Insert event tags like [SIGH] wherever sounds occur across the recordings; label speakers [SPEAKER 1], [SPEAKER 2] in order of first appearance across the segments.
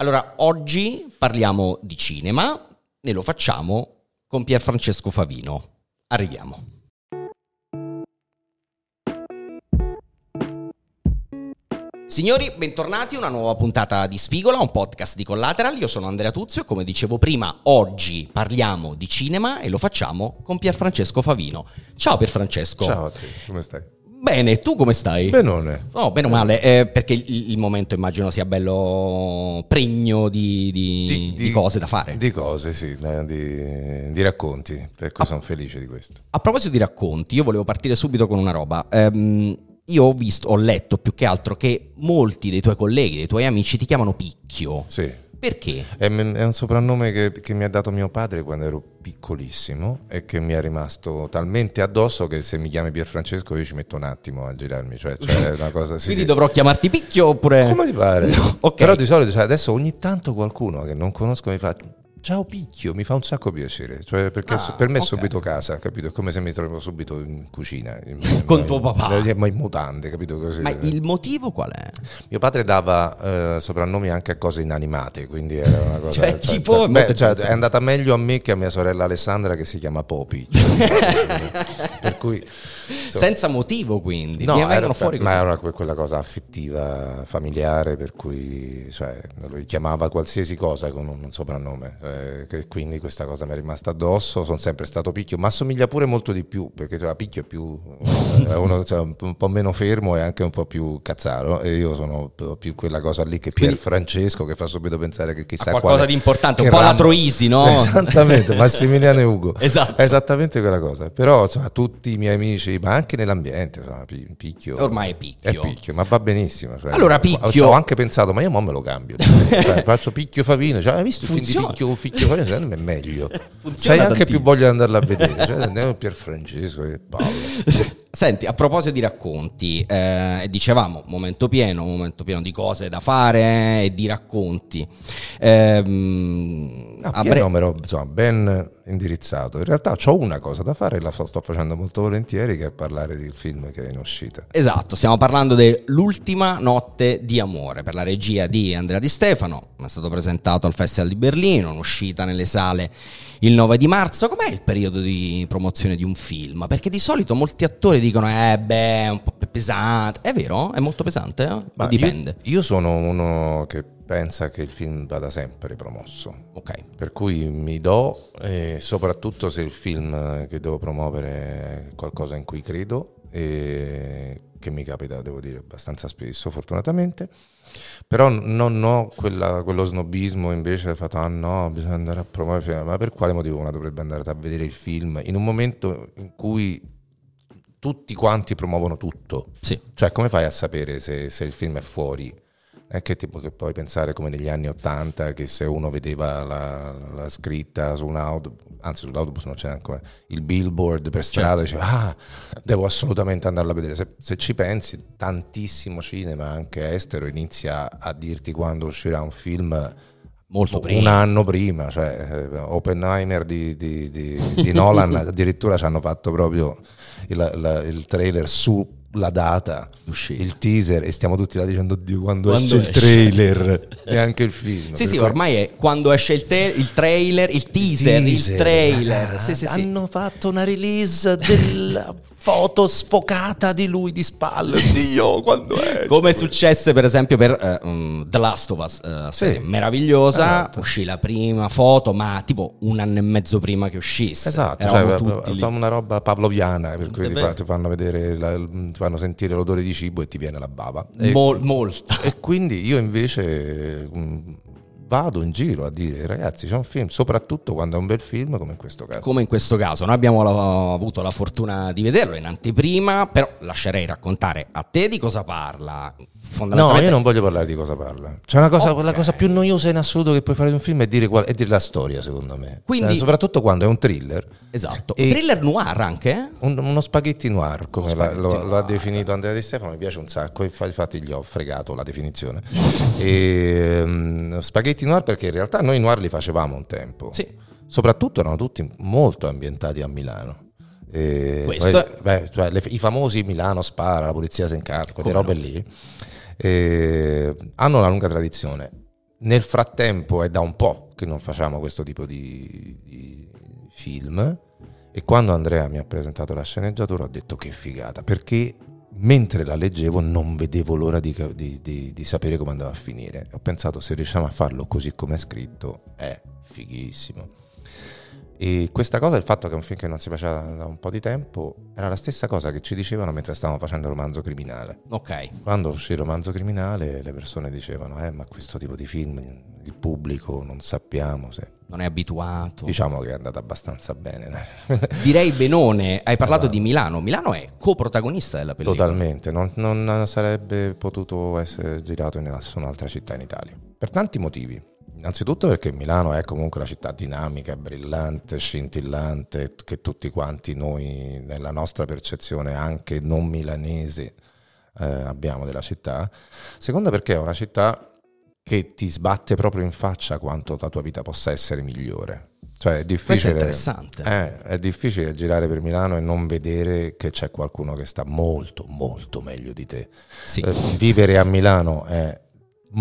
[SPEAKER 1] Allora, oggi parliamo di cinema e lo facciamo con Pierfrancesco Favino. Arriviamo. Signori, bentornati a una nuova puntata di Spigola, un podcast di Collateral. Io sono Andrea Tuzio e come dicevo prima, oggi parliamo di cinema e lo facciamo con Pierfrancesco Favino. Ciao Pierfrancesco.
[SPEAKER 2] Ciao a te, come stai?
[SPEAKER 1] Bene, tu come stai?
[SPEAKER 2] Benone.
[SPEAKER 1] Oh, bene o male, eh, perché il, il momento immagino sia bello pregno di, di, di cose da fare.
[SPEAKER 2] Di cose, sì, di, di racconti, per cui sono felice di questo.
[SPEAKER 1] A proposito di racconti, io volevo partire subito con una roba. Ehm, io ho visto, ho letto più che altro che molti dei tuoi colleghi, dei tuoi amici ti chiamano Picchio.
[SPEAKER 2] Sì.
[SPEAKER 1] Perché?
[SPEAKER 2] È, è un soprannome che, che, mi ha dato mio padre quando ero piccolissimo e che mi è rimasto talmente addosso che se mi chiami Pierfrancesco io ci metto un attimo a girarmi. Cioè, cioè una cosa, sì,
[SPEAKER 1] Quindi
[SPEAKER 2] sì.
[SPEAKER 1] dovrò chiamarti Picchio oppure...
[SPEAKER 2] Come ti pare?
[SPEAKER 1] No, [LAUGHS] okay.
[SPEAKER 2] Però di solito cioè, adesso ogni tanto qualcuno che non conosco mi fa Ciao Picchio, mi fa un sacco piacere, cioè perché
[SPEAKER 1] Ah,
[SPEAKER 2] per me è
[SPEAKER 1] ok.
[SPEAKER 2] subito casa, capito? È come se mi trovo subito in cucina. [LAUGHS] in-
[SPEAKER 1] Con
[SPEAKER 2] in-
[SPEAKER 1] tuo papà.
[SPEAKER 2] in- Ma in mutande, capito? Così.
[SPEAKER 1] Ma il motivo qual è?
[SPEAKER 2] Mio padre dava eh, soprannomi anche a cose inanimate, quindi era una [LAUGHS] cosa...
[SPEAKER 1] Cioè, tipo,
[SPEAKER 2] beh,
[SPEAKER 1] molto
[SPEAKER 2] cioè, è andata meglio a me che a mia sorella Alessandra che si chiama Popi. [LAUGHS] Cioè, per cui... insomma,
[SPEAKER 1] Senza motivo quindi,
[SPEAKER 2] No, era,
[SPEAKER 1] fuori così.
[SPEAKER 2] ma era que- quella cosa affettiva, familiare, per cui cioè, lui chiamava qualsiasi cosa con un soprannome, eh, quindi questa cosa mi è rimasta addosso, sono sempre stato picchio, ma assomiglia pure molto di più, perché cioè, picchio è più è uno cioè, un, po'- meno fermo e anche un po' più cazzaro, e io sono più quella cosa lì che Pier Francesco, che fa subito pensare che chissà
[SPEAKER 1] qualcosa
[SPEAKER 2] quale-
[SPEAKER 1] di importante, un po' la Troisi, no? [LAUGHS]
[SPEAKER 2] Esattamente, Massimiliano e Ugo.
[SPEAKER 1] Esatto.
[SPEAKER 2] Esattamente quella cosa. Però insomma, tutti i miei amici, ma anche nell'ambiente, insomma, pi- picchio.
[SPEAKER 1] Ormai è Picchio.
[SPEAKER 2] È picchio, ma va benissimo. cioè,
[SPEAKER 1] Allora, Picchio-
[SPEAKER 2] ho anche pensato, ma io mo me lo cambio. Cioè, [LAUGHS] faccio picchio Favino. Cioè, hai visto il film
[SPEAKER 1] Funziona.
[SPEAKER 2] di picchio picchio Favino? Me è meglio. [LAUGHS]
[SPEAKER 1] Funziona
[SPEAKER 2] C'hai anche più voglia di andarla a vedere. Cioè, andiamo Pier Francesco e Paolo.
[SPEAKER 1] Senti, a proposito di racconti, eh, dicevamo, momento pieno, momento pieno di cose da fare e di racconti. Ehm,
[SPEAKER 2] No,
[SPEAKER 1] a bre-
[SPEAKER 2] però, insomma, ben indirizzato. In realtà ho una cosa da fare e la sto facendo molto volentieri, che è parlare del film che è in uscita.
[SPEAKER 1] Esatto, stiamo parlando dell'ultima notte di amore per la regia di Andrea Di Stefano, è stato presentato al Festival di Berlino, un'uscita nelle sale il 9 di marzo. Com'è il periodo di promozione di un film? Perché di solito molti attori dicono, eh beh, è un po' pesante. È vero? È molto pesante? eh?
[SPEAKER 2] Ma
[SPEAKER 1] Dipende.
[SPEAKER 2] Io, io sono uno che pensa che il film vada sempre promosso.
[SPEAKER 1] Ok.
[SPEAKER 2] Per cui mi do, e soprattutto se il film che devo promuovere è qualcosa in cui credo, e che mi capita, devo dire, abbastanza spesso, fortunatamente. Però non ho quella- quello snobismo invece fatto, ah no, bisogna andare a promuovere il film. Ma per quale motivo una dovrebbe andare a vedere il film in un momento in cui tutti quanti promuovono tutto?
[SPEAKER 1] Sì.
[SPEAKER 2] Cioè, come fai a sapere se, se il film è fuori? È che tipo che puoi pensare come negli anni Ottanta che se uno vedeva la, la scritta su un autobus, anzi sull'autobus non c'era ancora, il billboard per strada, diceva ah, devo assolutamente andarlo a vedere. Se, se ci pensi, tantissimo cinema, anche estero, inizia a dirti quando uscirà un film
[SPEAKER 1] Molto
[SPEAKER 2] un
[SPEAKER 1] prima.
[SPEAKER 2] anno prima, cioè eh, Oppenheimer di, di- di- di Nolan [LAUGHS] addirittura ci hanno fatto proprio il, la- il trailer sulla data,
[SPEAKER 1] Uscita.
[SPEAKER 2] il teaser e stiamo tutti là dicendo Dio quando,
[SPEAKER 1] Quando
[SPEAKER 2] esce il
[SPEAKER 1] esce?"
[SPEAKER 2] trailer, [LAUGHS] neanche il film.
[SPEAKER 1] Sì, sì,
[SPEAKER 2] cui-
[SPEAKER 1] ormai è quando esce il, te- il trailer, il teaser, il
[SPEAKER 2] Teaser.
[SPEAKER 1] trailer.
[SPEAKER 2] Ah,
[SPEAKER 1] Sì, sì, sì.
[SPEAKER 2] Hanno fatto una release della foto sfocata di lui di spalle. [LAUGHS] Dio, quando è?
[SPEAKER 1] Come successe per esempio per um, The Last of Us, serie
[SPEAKER 2] Sì.
[SPEAKER 1] meravigliosa,
[SPEAKER 2] Esatto.
[SPEAKER 1] uscì la prima foto, ma tipo un anno e mezzo prima che uscisse.
[SPEAKER 2] Esatto,
[SPEAKER 1] Eravamo
[SPEAKER 2] cioè, fa una roba pavloviana, per cui
[SPEAKER 1] È
[SPEAKER 2] ti, fa- ti fanno vedere, la- ti fanno sentire l'odore di cibo e ti viene la bava. E,
[SPEAKER 1] Mol- molta.
[SPEAKER 2] e quindi io invece mh, vado in giro a dire ragazzi c'è un film, soprattutto quando è un bel film come in questo caso.
[SPEAKER 1] Come in questo caso, noi abbiamo la- avuto la fortuna di vederlo in anteprima, però lascerei raccontare a te di cosa parla.
[SPEAKER 2] No,
[SPEAKER 1] Fondamentalmente,
[SPEAKER 2] io non voglio parlare di cosa parla. C'è una cosa,
[SPEAKER 1] Ok.
[SPEAKER 2] la cosa più noiosa in assoluto che puoi fare di un film è dire, qual- è dire la storia, secondo me.
[SPEAKER 1] Quindi-
[SPEAKER 2] Eh, soprattutto quando è un thriller.
[SPEAKER 1] Esatto.
[SPEAKER 2] E-
[SPEAKER 1] Thriller noir anche? eh?
[SPEAKER 2] Un- uno spaghetti noir, come
[SPEAKER 1] Uno
[SPEAKER 2] la-
[SPEAKER 1] spaghetti
[SPEAKER 2] lo, lo ha
[SPEAKER 1] noir.
[SPEAKER 2] definito Andrea Di Stefano, mi piace un sacco, infa- infatti gli ho fregato la definizione. [LAUGHS] E, mm, spaghetti noir perché in realtà noi noir li facevamo un tempo,
[SPEAKER 1] Sì.
[SPEAKER 2] soprattutto erano tutti molto ambientati a Milano. E
[SPEAKER 1] Questo-
[SPEAKER 2] poi, beh, cioè, le- I famosi Milano spara, la polizia si incarica, quelle
[SPEAKER 1] Come
[SPEAKER 2] robe lì, e hanno una lunga tradizione. nel frattempo è da un po' che non facciamo questo tipo di, di film e quando Andrea mi ha presentato la sceneggiatura ho detto che figata, perché mentre la leggevo non vedevo l'ora di, di, di, di, sapere come andava a finire. Ho pensato se riusciamo a farlo così come è scritto è fighissimo. E questa cosa, il fatto che è un film che non si faceva da un po' di tempo, era la stessa cosa che ci dicevano mentre stavamo facendo il romanzo criminale.
[SPEAKER 1] Ok.
[SPEAKER 2] Quando uscì il romanzo criminale le persone dicevano, eh ma questo tipo di film il pubblico non sappiamo se...
[SPEAKER 1] Non è abituato.
[SPEAKER 2] Diciamo che è andata abbastanza bene. [LAUGHS]
[SPEAKER 1] Direi benone, hai parlato allora, di Milano, Milano è coprotagonista della pellicola.
[SPEAKER 2] Totalmente, non, non sarebbe potuto essere girato in nessun'altra città in Italia, per tanti motivi. Innanzitutto perché Milano è comunque la città dinamica, brillante, scintillante, che tutti quanti noi nella nostra percezione anche non milanese eh, abbiamo della città. Seconda perché è una città che ti sbatte proprio in faccia quanto la tua vita possa essere migliore. Cioè è difficile,
[SPEAKER 1] è,
[SPEAKER 2] eh, è difficile girare per Milano e non vedere che c'è qualcuno che sta molto molto meglio di te.
[SPEAKER 1] Sì.
[SPEAKER 2] Eh, vivere a Milano è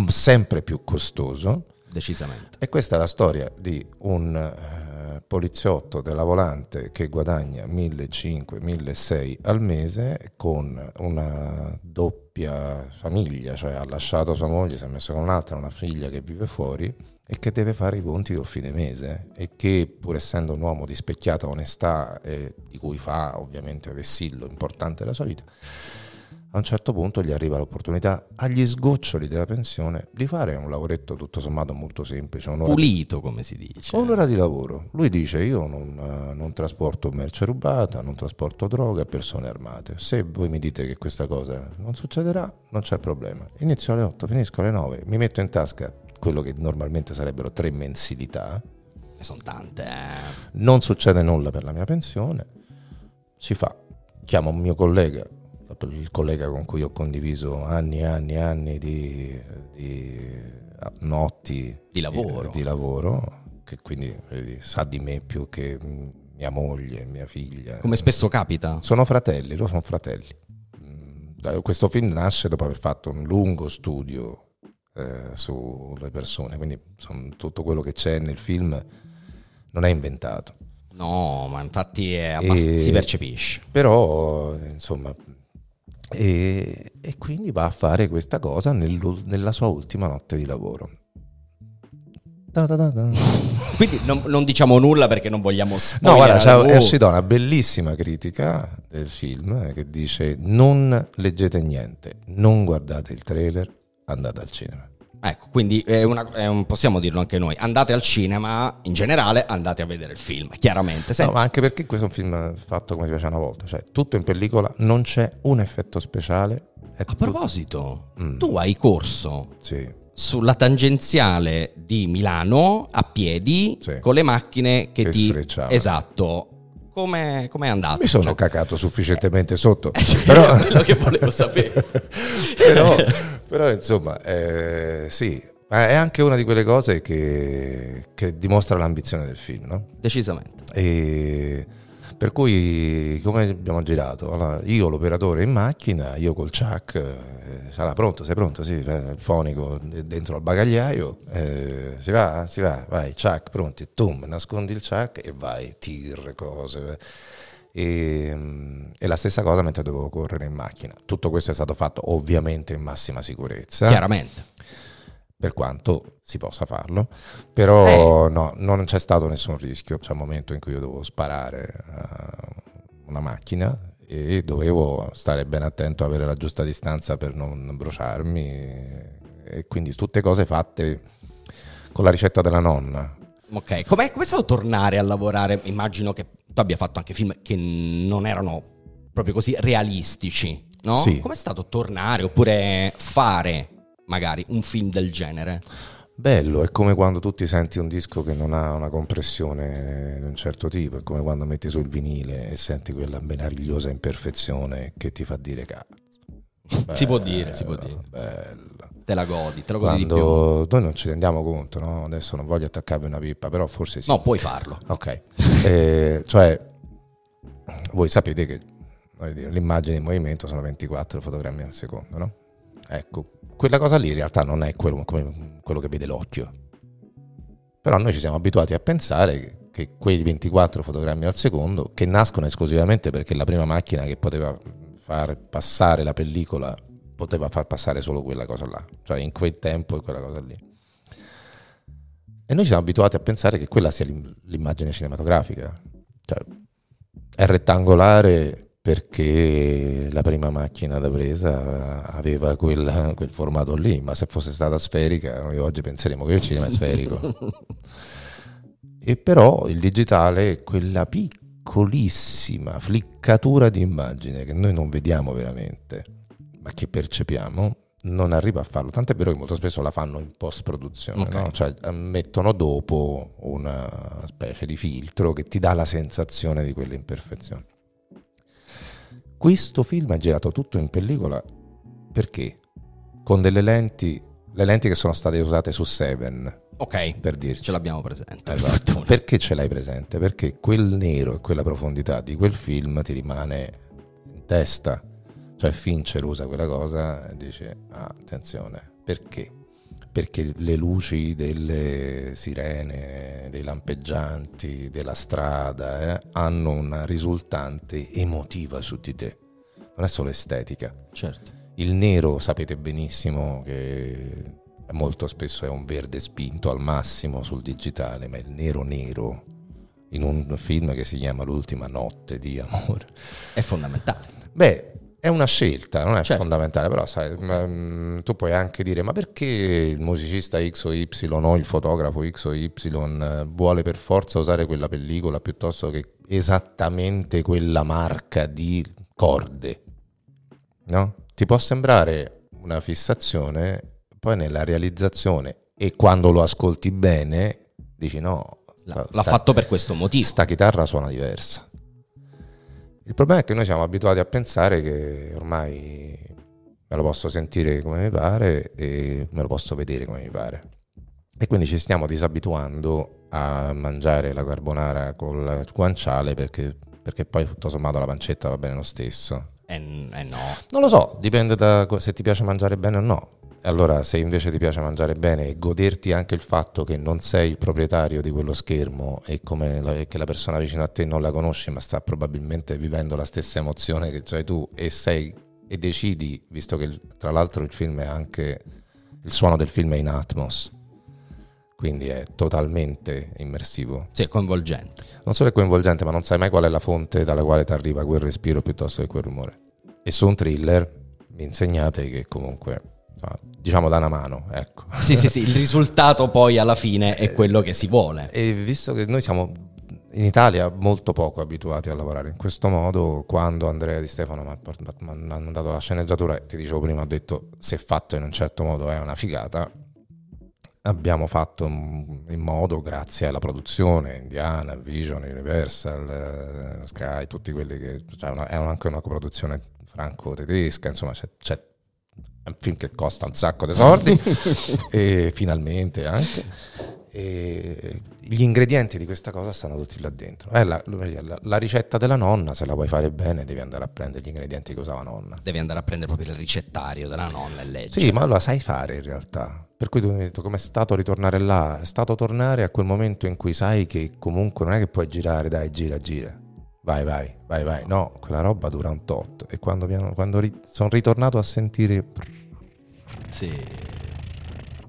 [SPEAKER 2] sempre più costoso
[SPEAKER 1] decisamente.
[SPEAKER 2] E questa è la storia di un eh, poliziotto della volante che guadagna 1.500-1.600 al mese con una doppia famiglia, cioè ha lasciato sua moglie, si è messo con un'altra, una figlia che vive fuori e che deve fare i conti col fine mese e che pur essendo un uomo di specchiata onestà e di cui fa ovviamente vessillo importante della sua vita, a un certo punto gli arriva l'opportunità agli sgoccioli della pensione di fare un lavoretto tutto sommato molto semplice.
[SPEAKER 1] Pulito,
[SPEAKER 2] di,
[SPEAKER 1] come si dice.
[SPEAKER 2] Un'ora di lavoro. Lui dice io non, uh, non, trasporto merce rubata, non trasporto droga persone armate. Se voi mi dite che questa cosa non succederà, non c'è problema. Inizio alle 8, finisco alle 9, mi metto in tasca quello che normalmente sarebbero tre mensilità.
[SPEAKER 1] E sono tante. Eh.
[SPEAKER 2] Non succede nulla per la mia pensione. Si fa. Chiamo un mio collega il collega con cui ho condiviso anni e anni e anni di, di notti
[SPEAKER 1] di lavoro.
[SPEAKER 2] Di, di lavoro, che quindi vedi, sa di me più che mia moglie, mia figlia.
[SPEAKER 1] Come spesso capita.
[SPEAKER 2] Sono fratelli, loro sono fratelli. Mm, questo film nasce dopo aver fatto un lungo studio eh, sulle persone, quindi tutto quello che c'è nel film non è inventato.
[SPEAKER 1] No, ma infatti abbast- e, si percepisce.
[SPEAKER 2] Però, insomma, e, e, quindi va a fare questa cosa nel, nella sua ultima notte di lavoro.
[SPEAKER 1] Da da da [LAUGHS] quindi non, non, diciamo nulla perché non vogliamo
[SPEAKER 2] No, guarda, è uscita una bellissima critica del film eh, che dice non leggete niente, non guardate il trailer, andate al cinema.
[SPEAKER 1] Ecco, quindi è una, è un, possiamo dirlo anche noi, andate al cinema, in generale andate a vedere il film, chiaramente.
[SPEAKER 2] No, ma anche perché questo è un film fatto come si faceva una volta, cioè tutto in pellicola, non c'è un effetto speciale.
[SPEAKER 1] a tutto... proposito, mm. tu hai corso
[SPEAKER 2] sì.
[SPEAKER 1] sulla tangenziale di Milano a piedi sì. con le macchine che, che ti...
[SPEAKER 2] Sfrecciava.
[SPEAKER 1] Esatto, come è andato?
[SPEAKER 2] Mi sono cioè... cacato sufficientemente sotto. [LAUGHS] però...
[SPEAKER 1] quello che volevo sapere. [LAUGHS]
[SPEAKER 2] però, però, insomma, eh, sì, è anche una di quelle cose che, che dimostra l'ambizione del film, no?
[SPEAKER 1] Decisamente.
[SPEAKER 2] E per cui, come abbiamo girato? Allora, io l'operatore in macchina, io col Chuck, eh, sarà pronto, sei pronto? Sì, il fonico dentro al bagagliaio, eh, si va, si va, vai, Chuck, pronti, tum, nascondi il Chuck e vai, tir, cose. E, e, la stessa cosa mentre dovevo correre in macchina. Tutto questo è stato fatto ovviamente in massima sicurezza.
[SPEAKER 1] Chiaramente
[SPEAKER 2] per quanto si possa farlo, però eh. no, non c'è stato nessun rischio. C'è un momento in cui io dovevo sparare una macchina e dovevo stare ben attento, avere la giusta distanza per non bruciarmi e quindi tutte cose fatte con la ricetta della nonna.
[SPEAKER 1] Ok, com'è, com'è stato tornare a lavorare? Immagino che tu abbia fatto anche film che non erano proprio così realistici, no?
[SPEAKER 2] Sì.
[SPEAKER 1] Com'è stato tornare oppure fare magari un film del genere?
[SPEAKER 2] Bello, è come quando tu ti senti un disco che non ha una compressione di un certo tipo, è come quando metti sul vinile e senti quella meravigliosa imperfezione che ti fa dire cazzo. [LAUGHS]
[SPEAKER 1] si può dire, si può dire.
[SPEAKER 2] Bello.
[SPEAKER 1] Te la godi, te la godi
[SPEAKER 2] Quando noi non ci rendiamo conto, no? adesso non voglio attaccarvi una pippa, però forse sì.
[SPEAKER 1] No, puoi farlo.
[SPEAKER 2] Ok. eh, cioè, voi sapete che dire, l'immagine in movimento sono 24 fotogrammi al secondo, no? Ecco, quella cosa lì in realtà non è quello, quello che vede l'occhio. Però noi ci siamo abituati a pensare che, quei 24 fotogrammi al secondo, che nascono esclusivamente perché la prima macchina che poteva far passare la pellicola poteva far passare solo quella cosa là, cioè in quel tempo e quella cosa lì. E noi siamo abituati a pensare che quella sia l'immagine cinematografica, cioè è rettangolare perché la prima macchina da presa aveva quel, quel, formato lì, ma se fosse stata sferica noi oggi penseremo che il cinema è sferico. [LAUGHS] e però il digitale è quella piccolissima fliccatura di immagine che noi non vediamo veramente ma che percepiamo, non arriva a farlo. Tant'è vero che molto spesso la fanno in post produzione, okay. no? cioè mettono dopo una specie di filtro che ti dà la sensazione di quelle imperfezioni. Questo film è girato tutto in pellicola perché? Con delle lenti, le lenti che sono state usate su Seven.
[SPEAKER 1] Ok, per dirci. ce l'abbiamo presente.
[SPEAKER 2] Esatto. Perché ce l'hai presente? Perché quel nero e quella profondità di quel film ti rimane in testa cioè Fincher usa quella cosa e dice, ah, attenzione, perché? Perché le luci delle sirene, dei lampeggianti, della strada eh, hanno una risultante emotiva su di te, non è solo estetica.
[SPEAKER 1] Certo.
[SPEAKER 2] Il nero sapete benissimo che molto spesso è un verde spinto al massimo sul digitale, ma il nero nero in un film che si chiama L'ultima notte di amore
[SPEAKER 1] è fondamentale.
[SPEAKER 2] Beh, è una scelta, non è certo. fondamentale, però sai, mm, tu puoi anche dire ma perché il musicista X o Y o il fotografo X o Y vuole per forza usare quella pellicola piuttosto che esattamente quella marca di corde? No? Ti può sembrare una fissazione, poi nella realizzazione e quando lo ascolti bene dici no,
[SPEAKER 1] sta, l'ha fatto per questo motivo.
[SPEAKER 2] Sta chitarra suona diversa. Il problema è che noi siamo abituati a pensare che ormai me lo posso sentire come mi pare e me lo posso vedere come mi pare. E quindi ci stiamo disabituando a mangiare la carbonara col guanciale perché, perché poi tutto sommato la pancetta va bene lo stesso.
[SPEAKER 1] Eh, eh no.
[SPEAKER 2] Non lo so, dipende da se ti piace mangiare bene o no. Allora, se invece ti piace mangiare bene e goderti anche il fatto che non sei il proprietario di quello schermo e la, che la persona vicino a te non la conosci, ma sta probabilmente vivendo la stessa emozione che hai tu e sei e decidi, visto che tra l'altro il film è anche il suono del film è in Atmos, quindi è totalmente immersivo.
[SPEAKER 1] Sì, è coinvolgente.
[SPEAKER 2] Non solo è coinvolgente, ma non sai mai qual è la fonte dalla quale ti arriva quel respiro piuttosto che quel rumore. E su un thriller mi insegnate che comunque diciamo da una mano. Ecco.
[SPEAKER 1] Sì, sì, sì, il risultato poi alla fine è quello che si vuole.
[SPEAKER 2] E visto che noi siamo in Italia molto poco abituati a lavorare in questo modo, quando Andrea Di Stefano mi ha mandato la sceneggiatura, ti dicevo prima, ho detto se fatto in un certo modo è una figata, abbiamo fatto in modo, grazie alla produzione, Indiana, Vision, Universal, Sky, tutti quelli che... Cioè una, è anche una coproduzione franco-tedesca, insomma c'è, c'è un film che costa un sacco di soldi, [LAUGHS] e finalmente anche. E gli ingredienti di questa cosa stanno tutti là dentro. Eh, la, la, la, ricetta della nonna, se la vuoi fare bene, devi andare a prendere gli ingredienti che usava nonna.
[SPEAKER 1] Devi andare a prendere proprio il ricettario della nonna e leggere.
[SPEAKER 2] Sì, ma lo sai fare in realtà. Per cui tu mi hai detto com'è stato ritornare là? È stato tornare a quel momento in cui sai che comunque non è che puoi girare, dai, gira, gira. Vai, vai, vai, vai. No, quella roba dura un tot. E quando, quando ri- sono ritornato a sentire
[SPEAKER 1] sì.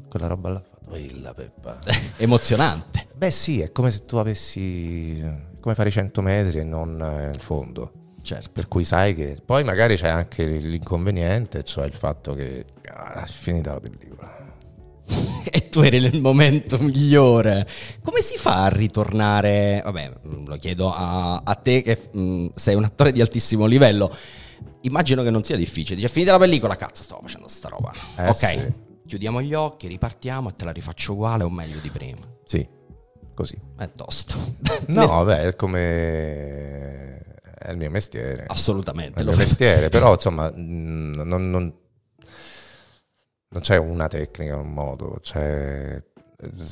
[SPEAKER 2] Quella roba là quella Peppa. [LAUGHS]
[SPEAKER 1] Emozionante.
[SPEAKER 2] Beh sì, è come se tu avessi... come fare i 100 metri e non eh, il fondo.
[SPEAKER 1] Certo.
[SPEAKER 2] Per cui sai che... Poi magari c'è anche l'inconveniente, cioè il fatto che ah, è finita la pellicola.
[SPEAKER 1] Tu eri nel momento migliore. Come si fa a ritornare? Vabbè, lo chiedo a, a te che mh, mm, sei un attore di altissimo livello immagino che non sia difficile. Dice, finita la pellicola, cazzo, stavo facendo sta roba. Eh, ok, sì. chiudiamo gli occhi, ripartiamo e te la rifaccio uguale o meglio di prima.
[SPEAKER 2] Sì, così.
[SPEAKER 1] È tosto. [LAUGHS]
[SPEAKER 2] no, beh, è come... È il mio mestiere.
[SPEAKER 1] Assolutamente.
[SPEAKER 2] È il mio mestiere, però [LAUGHS] insomma non, non, non c'è una tecnica, un modo, c'è...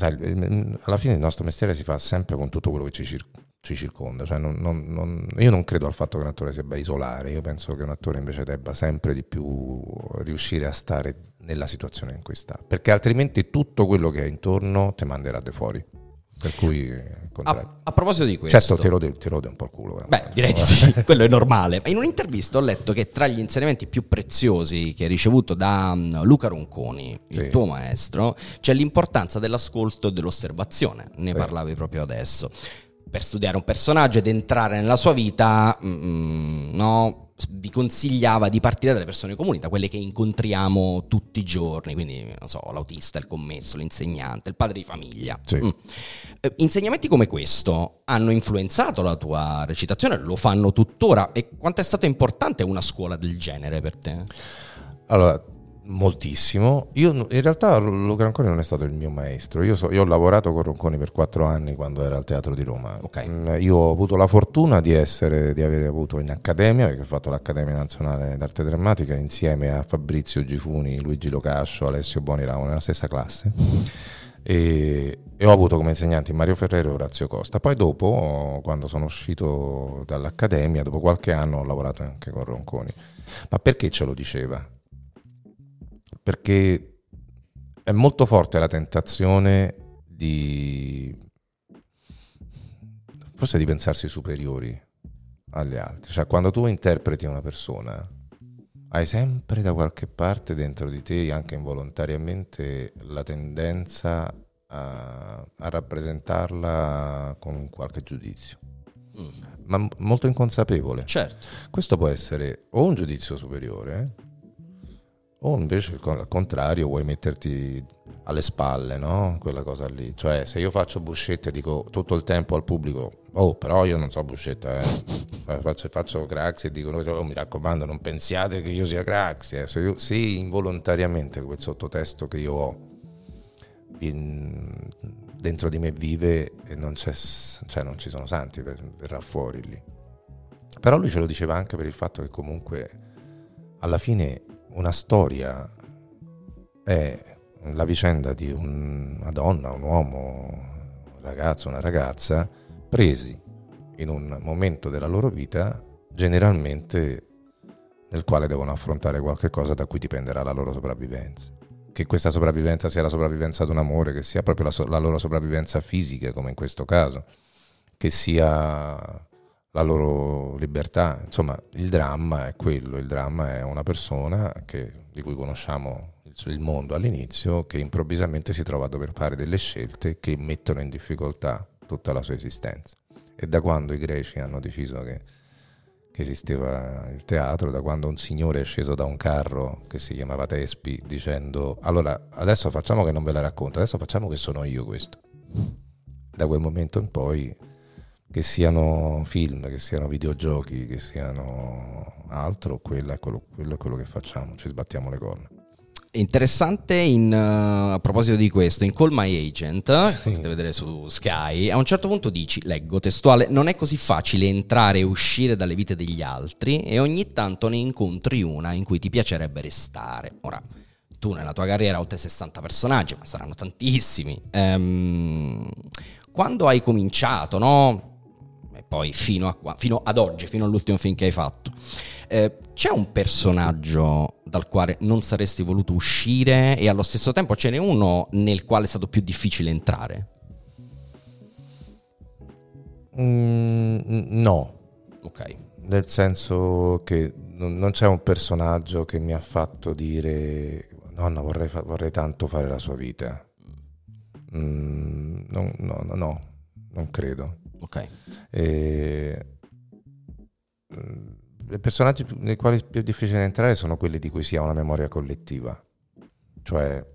[SPEAKER 2] Alla fine il nostro mestiere si fa sempre con tutto quello che ci, cir- ci circonda. Cioè non, non, non, io non credo al fatto che un attore si debba isolare, io penso che un attore invece debba sempre di più riuscire a stare nella situazione in cui sta, perché altrimenti tutto quello che è intorno ti manderà de fuori. Per cui,
[SPEAKER 1] a, a, proposito di questo,
[SPEAKER 2] certo, ti rode, ti rode un po' il culo.
[SPEAKER 1] Beh, direi di sì, [LAUGHS] quello è normale. In un'intervista ho letto che tra gli insegnamenti più preziosi che hai ricevuto da mm, Luca Ronconi, sì. il tuo maestro, c'è l'importanza dell'ascolto e dell'osservazione. Ne sì. parlavi proprio adesso. Per studiare un personaggio ed entrare nella sua vita, mm, no? vi consigliava di partire dalle persone comuni, da quelle che incontriamo tutti i giorni, quindi non so, l'autista, il commesso, l'insegnante, il padre di famiglia. Sì. Mm. Eh, insegnamenti come questo hanno influenzato la tua recitazione, lo fanno tuttora e quanto è stata importante una scuola del genere per te?
[SPEAKER 2] Allora, moltissimo. Io in realtà Luca Ronconi non è stato il mio maestro. Io, so, io, ho lavorato con Ronconi per quattro anni quando era al Teatro di Roma. Okay. Mm, io ho avuto la fortuna di, essere, di aver avuto in accademia, perché ho fatto l'Accademia Nazionale d'Arte Drammatica insieme a Fabrizio Gifuni, Luigi Locascio, Alessio Boni, eravamo nella stessa classe. E, e, ho avuto come insegnanti Mario Ferrero e Orazio Costa. Poi dopo, quando sono uscito dall'Accademia, dopo qualche anno ho lavorato anche con Ronconi. Ma perché ce lo diceva? Perché è molto forte la tentazione di forse di pensarsi superiori agli altri. Cioè, quando tu interpreti una persona, hai sempre da qualche parte dentro di te, anche involontariamente, la tendenza a, a rappresentarla con qualche giudizio. Mm. Ma molto inconsapevole.
[SPEAKER 1] Certo.
[SPEAKER 2] Questo può essere o un giudizio superiore, o invece al contrario vuoi metterti alle spalle, no? Quella cosa lì. Cioè, se io faccio buscette e dico tutto il tempo al pubblico, oh, però io non so buscetta, eh. faccio, faccio cracks e dicono, oh, mi raccomando, non pensiate che io sia cracks. Eh. Se, io, se involontariamente quel sottotesto che io ho in, dentro di me vive e non, cioè, non ci sono santi, verrà fuori lì. Però lui ce lo diceva anche per il fatto che comunque alla fine una storia è la vicenda di una donna, un uomo, un ragazzo, una ragazza presi in un momento della loro vita generalmente nel quale devono affrontare qualcosa da cui dipenderà la loro sopravvivenza. Che questa sopravvivenza sia la sopravvivenza ad un amore, che sia proprio la, so- la loro sopravvivenza fisica, come in questo caso, che sia la loro libertà. Insomma, il dramma è quello, il dramma è una persona che, di cui conosciamo il mondo all'inizio che improvvisamente si trova a dover fare delle scelte che mettono in difficoltà tutta la sua esistenza. E da quando i greci hanno deciso che, che esisteva il teatro, da quando un signore è sceso da un carro che si chiamava Tespi dicendo allora adesso facciamo che non ve la racconto, adesso facciamo che sono io questo. Da quel momento in poi che siano film, che siano videogiochi, che siano altro, quello è quello, quello, è quello che facciamo, ci sbattiamo le corna.
[SPEAKER 1] Interessante in, uh, a proposito di questo, in Call My Agent, [LAUGHS] sì. potete vedere su Sky, a un certo punto dici, leggo testuale, non è così facile entrare e uscire dalle vite degli altri e ogni tanto ne incontri una in cui ti piacerebbe restare. Ora, tu nella tua carriera oltre 60 personaggi, ma saranno tantissimi. Um, quando hai cominciato, no? Poi fino, a, fino ad oggi, fino all'ultimo film che hai fatto. Eh, c'è un personaggio dal quale non saresti voluto uscire e allo stesso tempo ce n'è uno nel quale è stato più difficile entrare?
[SPEAKER 2] Mm, no.
[SPEAKER 1] Ok.
[SPEAKER 2] Nel senso che non c'è un personaggio che mi ha fatto dire nonna vorrei, fa- vorrei tanto fare la sua vita. Mm, no, no, no, no, non credo.
[SPEAKER 1] Ok.
[SPEAKER 2] E, mm, I personaggi nei quali è più difficile entrare sono quelli di cui si ha una memoria collettiva. Cioè,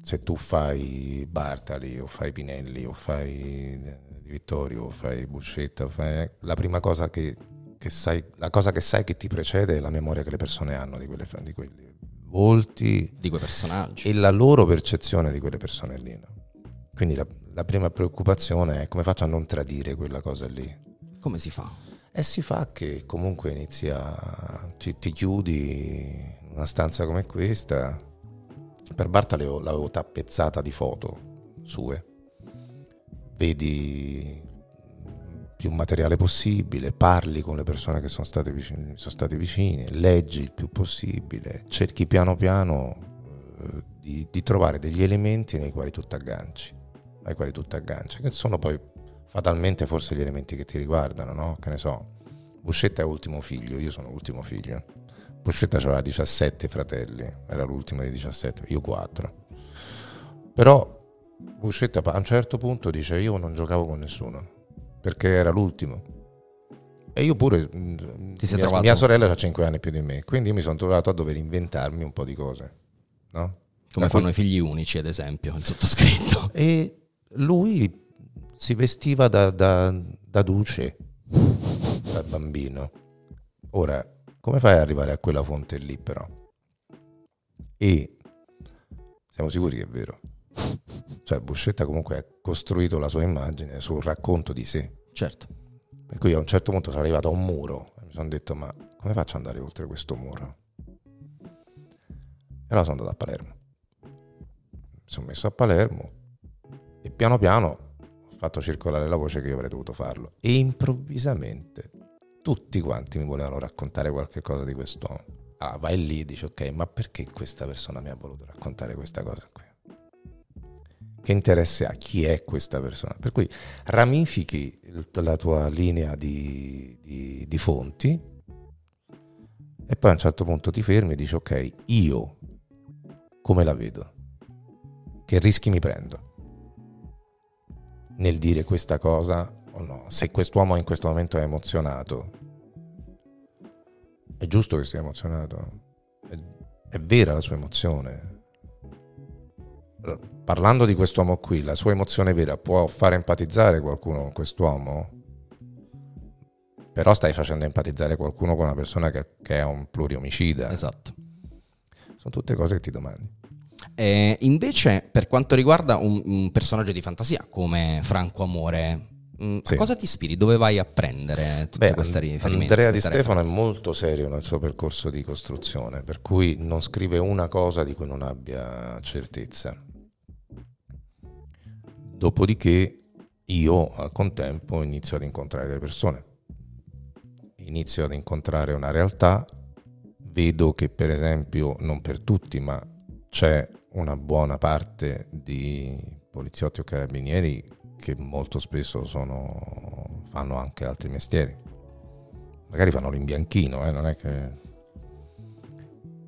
[SPEAKER 2] se tu fai Bartali o fai Pinelli o fai Di Vittorio o fai Buscetta, fai... la prima cosa che, che, sai, la cosa che sai che ti precede è la memoria che le persone hanno di, quelle, di quelli volti,
[SPEAKER 1] di quei personaggi
[SPEAKER 2] e la loro percezione di quelle persone lì. No? Quindi la, la prima preoccupazione è come faccio a non tradire quella cosa lì.
[SPEAKER 1] Come si fa?
[SPEAKER 2] E si fa che comunque inizia, ti, ti chiudi in una stanza come questa. Per Barta l'avevo, tappezzata di foto sue. Vedi più materiale possibile, parli con le persone che sono state vicine, sono state vicine leggi il più possibile, cerchi piano piano eh, di, di, trovare degli elementi nei quali tu ti agganci, ai quali tu ti agganci, che sono poi fatalmente forse gli elementi che ti riguardano, no? Che ne so, Buscetta è ultimo figlio, io sono l'ultimo figlio. Buscetta aveva 17 fratelli, era l'ultimo dei 17, io 4. Però Buscetta a un certo punto dice io non giocavo con nessuno, perché era l'ultimo. E io pure, mia, mia sorella ha 5 anni più di me, quindi io mi sono trovato a dover inventarmi un po' di cose. No?
[SPEAKER 1] Come da fanno cui... i figli unici, ad esempio, il sottoscritto.
[SPEAKER 2] E lui si vestiva da, da, da duce, da bambino. Ora, come fai ad arrivare a quella fonte lì però? E siamo sicuri che è vero. Cioè Buscetta comunque ha costruito la sua immagine sul racconto di sé.
[SPEAKER 1] Certo.
[SPEAKER 2] Per cui a un certo punto sono arrivato a un muro e mi sono detto ma come faccio ad andare oltre questo muro? E allora sono andato a Palermo. Mi sono messo a Palermo e piano piano ho fatto circolare la voce che io avrei dovuto farlo. E improvvisamente tutti quanti mi volevano raccontare qualche cosa di quest'uomo. Ah, vai lì e dici ok, ma perché questa persona mi ha voluto raccontare questa cosa qui? Che interesse ha? Chi è questa persona? Per cui ramifichi la tua linea di, di, di fonti e poi a un certo punto ti fermi e dici ok, io come la vedo? Che rischi mi prendo? Nel dire questa cosa o no? Se quest'uomo in questo momento è emozionato, è giusto che sia emozionato, è, è vera la sua emozione, parlando di quest'uomo qui, la sua emozione vera può fare empatizzare qualcuno con quest'uomo? Però stai facendo empatizzare qualcuno con una persona che, che è un pluriomicida.
[SPEAKER 1] Esatto.
[SPEAKER 2] Sono tutte cose che ti domandi.
[SPEAKER 1] Eh, invece, per quanto riguarda un, un, personaggio di fantasia come Franco Amore, mh, mm, sì. cosa ti ispiri? Dove vai a prendere tutte Beh, queste riferimenti?
[SPEAKER 2] Andrea Di Stefano referenze? è molto serio nel suo percorso di costruzione, per cui non scrive una cosa di cui non abbia certezza. Dopodiché io al contempo inizio ad incontrare le persone, inizio ad incontrare una realtà, vedo che per esempio, non per tutti, ma c'è una buona parte di poliziotti o carabinieri che molto spesso sono, fanno anche altri mestieri. Magari fanno l'imbianchino, eh, non è che...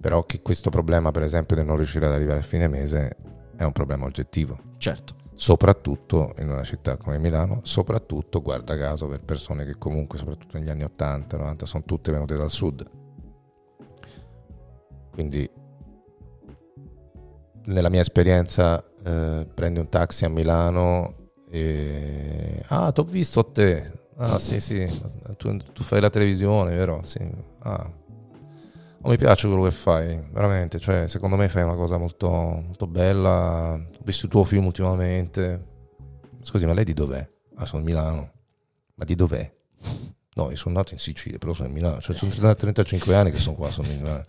[SPEAKER 2] Però che questo problema, per esempio, di non riuscire ad arrivare a fine mese è un problema oggettivo.
[SPEAKER 1] Certo
[SPEAKER 2] soprattutto in una città come Milano, soprattutto, guarda caso, per persone che comunque, soprattutto negli anni 80, 90, sono tutte venute dal sud. Quindi, nella mia esperienza, eh, prendi un taxi a Milano e... Ah, ti ho visto te. Ah, sì, sì, tu, tu fai la televisione, vero? Sì. Ah, non mi piace quello che fai, veramente. Cioè, secondo me fai una cosa molto, molto bella. Ho visto il tuo film ultimamente. Scusi, ma lei di dov'è? Ah, sono a Milano. Ma di dov'è? No, io sono nato in Sicilia, però sono a Milano. Cioè, sono 35 anni che sono qua, sono a Milano.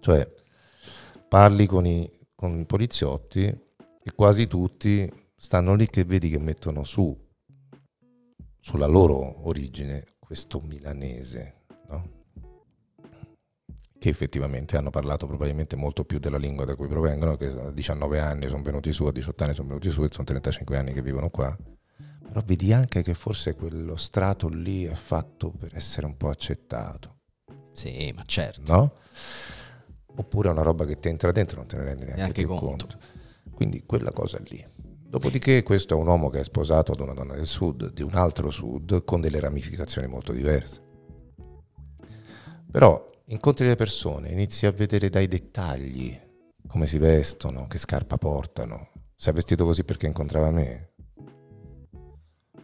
[SPEAKER 2] Cioè, parli con i, con i poliziotti e quasi tutti stanno lì che vedi che mettono su, sulla loro origine, questo milanese, no? che effettivamente hanno parlato probabilmente molto più della lingua da cui provengono, che a 19 anni sono venuti su, a 18 anni sono venuti su, e sono 35 anni che vivono qua. Però vedi anche che forse quello strato lì è fatto per essere un po' accettato.
[SPEAKER 1] Sì, ma certo.
[SPEAKER 2] No? Oppure è una roba che ti entra dentro e non te ne rendi neanche, neanche più conto. conto. Quindi quella cosa lì. Dopodiché questo è un uomo che è sposato ad una donna del sud, di un altro sud, con delle ramificazioni molto diverse. Però incontri le persone, inizi a vedere dai dettagli come si vestono, che scarpa portano. Se è vestito così perché incontrava me,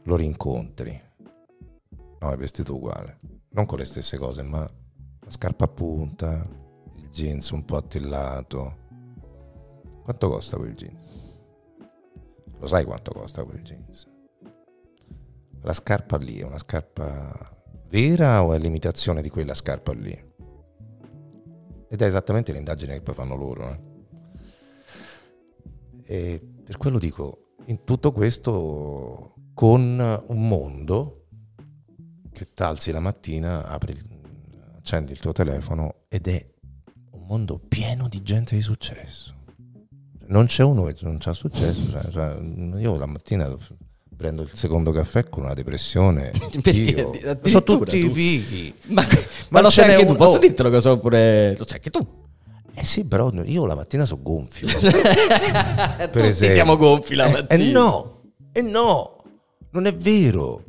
[SPEAKER 2] lo rincontri. No, è vestito uguale. Non con le stesse cose, ma la scarpa a punta, jeans un po' attillato. Quanto costa quel jeans? Lo sai quanto costa quel jeans? La scarpa lì è una scarpa vera o è l'imitazione di quella scarpa lì? Ed è esattamente l'indagine che poi fanno loro. Eh. E per quello dico, in tutto questo con un mondo che t'alzi la mattina, apri, accendi il tuo telefono ed è mondo pieno di gente di successo. Non c'è uno che non c'ha successo. Cioè, cioè, io la mattina prendo il secondo caffè con una depressione. [LAUGHS] Io, sono tutti
[SPEAKER 1] tu.
[SPEAKER 2] fighi.
[SPEAKER 1] Ma, ma, ma lo sai anche tu, posso dirtelo che so pure... Lo sai anche tu.
[SPEAKER 2] Eh sì, però io la mattina sono gonfio. [LAUGHS]
[SPEAKER 1] per Tutti esempio. siamo gonfi la mattina.
[SPEAKER 2] Eh, eh no, e eh no, non è vero.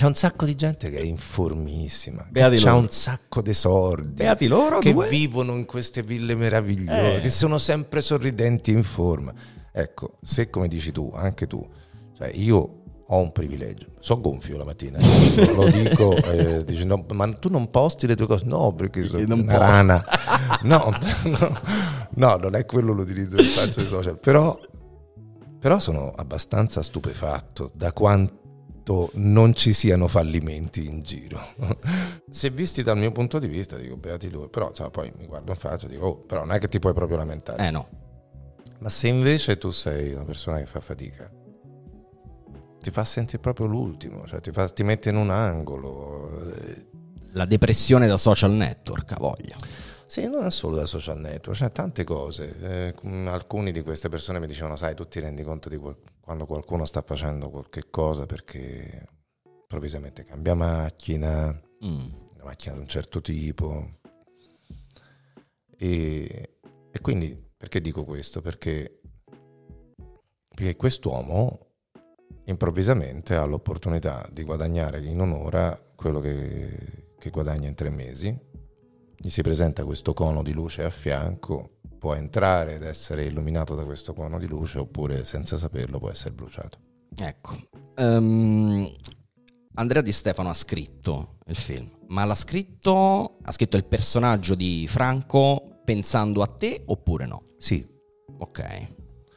[SPEAKER 2] C'è un sacco di gente che è informissima, Beati che ha un sacco di sordi,
[SPEAKER 1] Beati loro,
[SPEAKER 2] che
[SPEAKER 1] due.
[SPEAKER 2] vivono in queste ville meravigliose, eh. che sono sempre sorridenti in forma. Ecco, se come dici tu, anche tu, cioè io ho un privilegio, sono gonfio la mattina, [LAUGHS] lo dico, eh, dici, no, ma tu non posti le tue cose? No, perché sono non una rana. [LAUGHS] No, no, no, non è quello l'utilizzo che faccio ai social, però, però sono abbastanza stupefatto da quanto non ci siano fallimenti in giro. [LAUGHS] Se visti dal mio punto di vista, dico beati lui, però cioè, poi mi guardo in faccia e dico, oh, però non è che ti puoi proprio lamentare.
[SPEAKER 1] Eh no.
[SPEAKER 2] Ma se invece tu sei una persona che fa fatica, ti fa sentire proprio l'ultimo, cioè ti, fa, ti mette in un angolo.
[SPEAKER 1] Eh. La depressione da social network, a voglia.
[SPEAKER 2] Sì, non è solo da social network, c'è cioè tante cose. Eh, alcuni di queste persone mi dicevano, sai, tu ti rendi conto di qual- quando qualcuno sta facendo qualche cosa perché improvvisamente cambia macchina, mm. una macchina di un certo tipo. E, e quindi, perché dico questo? Perché, perché quest'uomo improvvisamente ha l'opportunità di guadagnare in un'ora quello che, che guadagna in tre mesi gli si presenta questo cono di luce a fianco, può entrare ed essere illuminato da questo cono di luce oppure senza saperlo può essere bruciato.
[SPEAKER 1] Ecco, um, Andrea Di Stefano ha scritto il film, ma l'ha scritto, ha scritto il personaggio di Franco pensando a te oppure no?
[SPEAKER 2] Sì.
[SPEAKER 1] Ok.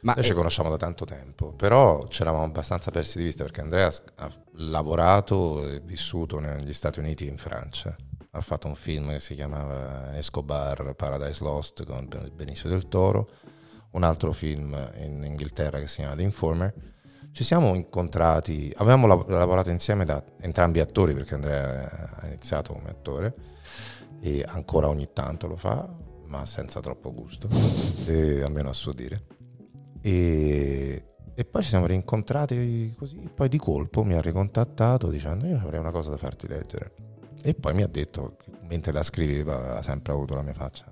[SPEAKER 2] Ma Noi è... ci conosciamo da tanto tempo, però ci eravamo abbastanza persi di vista perché Andrea ha lavorato e vissuto negli Stati Uniti e in Francia ha fatto un film che si chiamava Escobar Paradise Lost con Benicio del Toro, un altro film in Inghilterra che si chiama The Informer. Ci siamo incontrati, avevamo lavorato insieme da entrambi attori perché Andrea ha iniziato come attore e ancora ogni tanto lo fa, ma senza troppo gusto, [LAUGHS] e, almeno a suo dire. E, e poi ci siamo rincontrati così, poi di colpo mi ha ricontattato dicendo io avrei una cosa da farti leggere e poi mi ha detto mentre la scriveva ha sempre avuto la mia faccia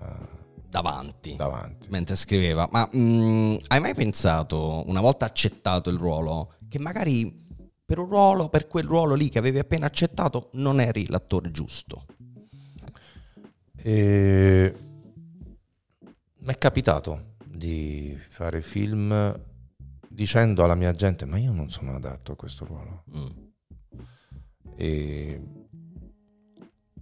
[SPEAKER 1] davanti,
[SPEAKER 2] davanti.
[SPEAKER 1] mentre scriveva. Ma mh, mm, hai mai pensato, una volta accettato il ruolo, che magari per un ruolo, per quel ruolo lì che avevi appena accettato, non eri l'attore giusto?
[SPEAKER 2] E... Mi è capitato di fare film dicendo alla mia gente ma io non sono adatto a questo ruolo. Mm. E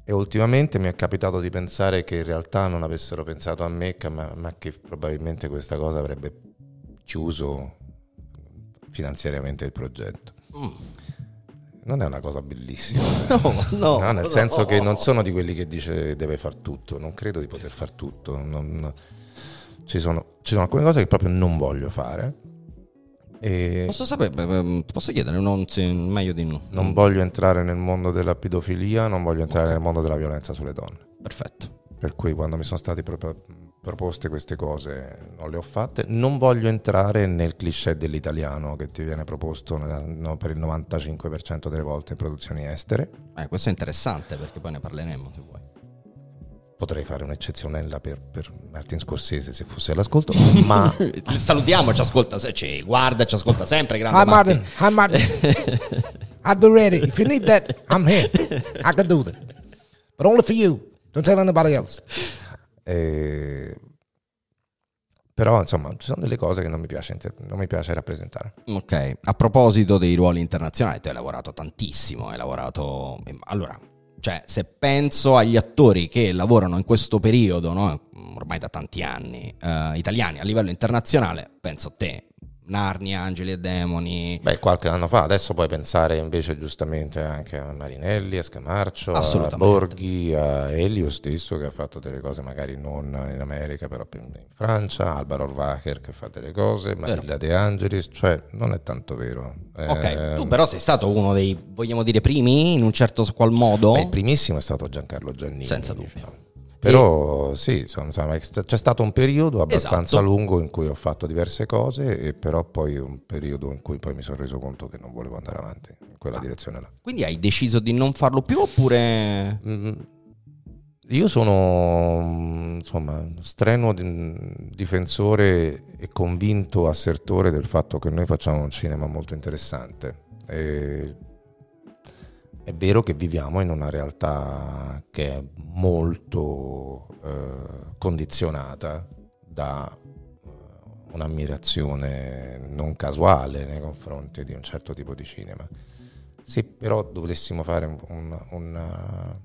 [SPEAKER 2] e ultimamente mi è capitato di pensare che in realtà non avessero pensato a me, ma, ma che probabilmente questa cosa avrebbe chiuso finanziariamente il progetto. Mm. Non è una cosa bellissima. [LAUGHS]
[SPEAKER 1] No, no,
[SPEAKER 2] no nel senso che non sono di quelli che dice deve far tutto, non credo di poter far tutto. Non, ci, sono, ci sono alcune cose che proprio non voglio fare
[SPEAKER 1] e posso sapere, ehm, posso chiedere, non, meglio di no.
[SPEAKER 2] Non voglio entrare nel mondo della pedofilia, non voglio entrare okay. nel mondo della violenza sulle donne.
[SPEAKER 1] Perfetto.
[SPEAKER 2] Per cui quando mi sono state proprio proposte queste cose non le ho fatte. Non voglio entrare nel cliché dell'italiano che ti viene proposto no, per il 95% delle volte in produzioni estere.
[SPEAKER 1] Eh, questo è interessante perché poi ne parleremo se vuoi
[SPEAKER 2] potrei fare un'eccezionella per, per, Martin Scorsese se fosse all'ascolto, [LAUGHS] ma...
[SPEAKER 1] Salutiamo, ci ascolta, ci guarda, ci ascolta sempre, grande
[SPEAKER 3] Hi Martin. Hi Martin. [LAUGHS] I'll be ready. If you need that, I'm here. I can do that. But only for you. Don't tell anybody else.
[SPEAKER 2] Eh, però insomma ci sono delle cose che non mi, piace, non mi piace rappresentare.
[SPEAKER 1] Ok, a proposito dei ruoli internazionali, tu hai lavorato tantissimo, hai lavorato... Allora, cioè, se penso agli attori che lavorano in questo periodo, no? ormai da tanti anni, uh, italiani a livello internazionale, penso a te. Narnia, Angeli e Demoni.
[SPEAKER 2] Beh, qualche anno fa, adesso puoi pensare invece giustamente anche a Marinelli, a Scamarcio, a. Borghi, a Elio stesso che ha fatto delle cose magari non in America, però in Francia, Alvaro Orvacher che fa delle cose, Matilda De Angelis, cioè non è tanto vero.
[SPEAKER 1] Ok,
[SPEAKER 2] Eh,
[SPEAKER 1] tu però sei stato uno dei, vogliamo dire, primi in un certo qual modo.
[SPEAKER 2] beh, il primissimo è stato Giancarlo Giannini.
[SPEAKER 1] Senza dubbio.
[SPEAKER 2] diciamo. Però sì, insomma, c'è stato un periodo abbastanza
[SPEAKER 1] Esatto.
[SPEAKER 2] lungo in cui ho fatto diverse cose e però poi un periodo in cui poi mi sono reso conto che non volevo andare avanti in quella
[SPEAKER 1] Ah.
[SPEAKER 2] direzione là.
[SPEAKER 1] Quindi hai deciso di non farlo più oppure...
[SPEAKER 2] Mm, Io sono mm, insomma strenuo di- difensore e convinto assertore del fatto che noi facciamo un cinema molto interessante. E è vero che viviamo in una realtà che è molto eh, condizionata da eh, un'ammirazione non casuale nei confronti di un certo tipo di cinema. Se però dovessimo fare un- un- una-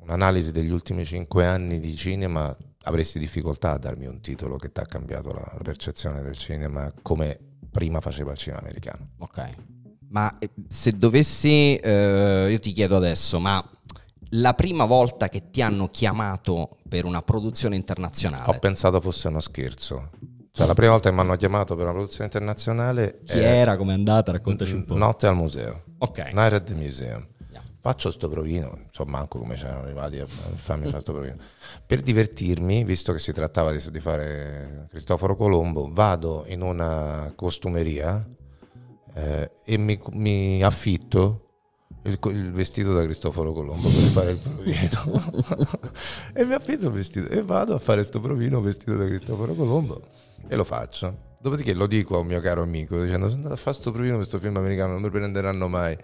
[SPEAKER 2] un'analisi degli ultimi cinque anni di cinema, avresti difficoltà a darmi un titolo che ti ha cambiato la, la percezione del cinema come prima faceva il cinema americano.
[SPEAKER 1] Ok. Ma eh, se dovessi, eh, io ti chiedo adesso, ma la prima volta che ti hanno chiamato per una produzione internazionale,
[SPEAKER 2] Ho pensato fosse uno scherzo. Cioè, la prima volta che mi hanno chiamato per una produzione internazionale
[SPEAKER 1] chi
[SPEAKER 2] è
[SPEAKER 1] era, com'è andata? Raccontaci un po'.
[SPEAKER 2] Notte al museo.
[SPEAKER 1] Ok.
[SPEAKER 2] Night at the Museum.
[SPEAKER 1] Andiamo.
[SPEAKER 2] Faccio sto provino, so manco come c'erano arrivati a farmi fare sto provino. Per divertirmi, visto che si trattava di, di fare Cristoforo Colombo, vado in una costumeria eh, e mi, mi affitto il, il vestito da Cristoforo Colombo per fare il provino. [LAUGHS] e mi affitto il vestito e vado a fare sto provino vestito da Cristoforo Colombo e lo faccio. Dopodiché lo dico a un mio caro amico dicendo sono andato a fare sto provino questo film americano, non mi prenderanno mai.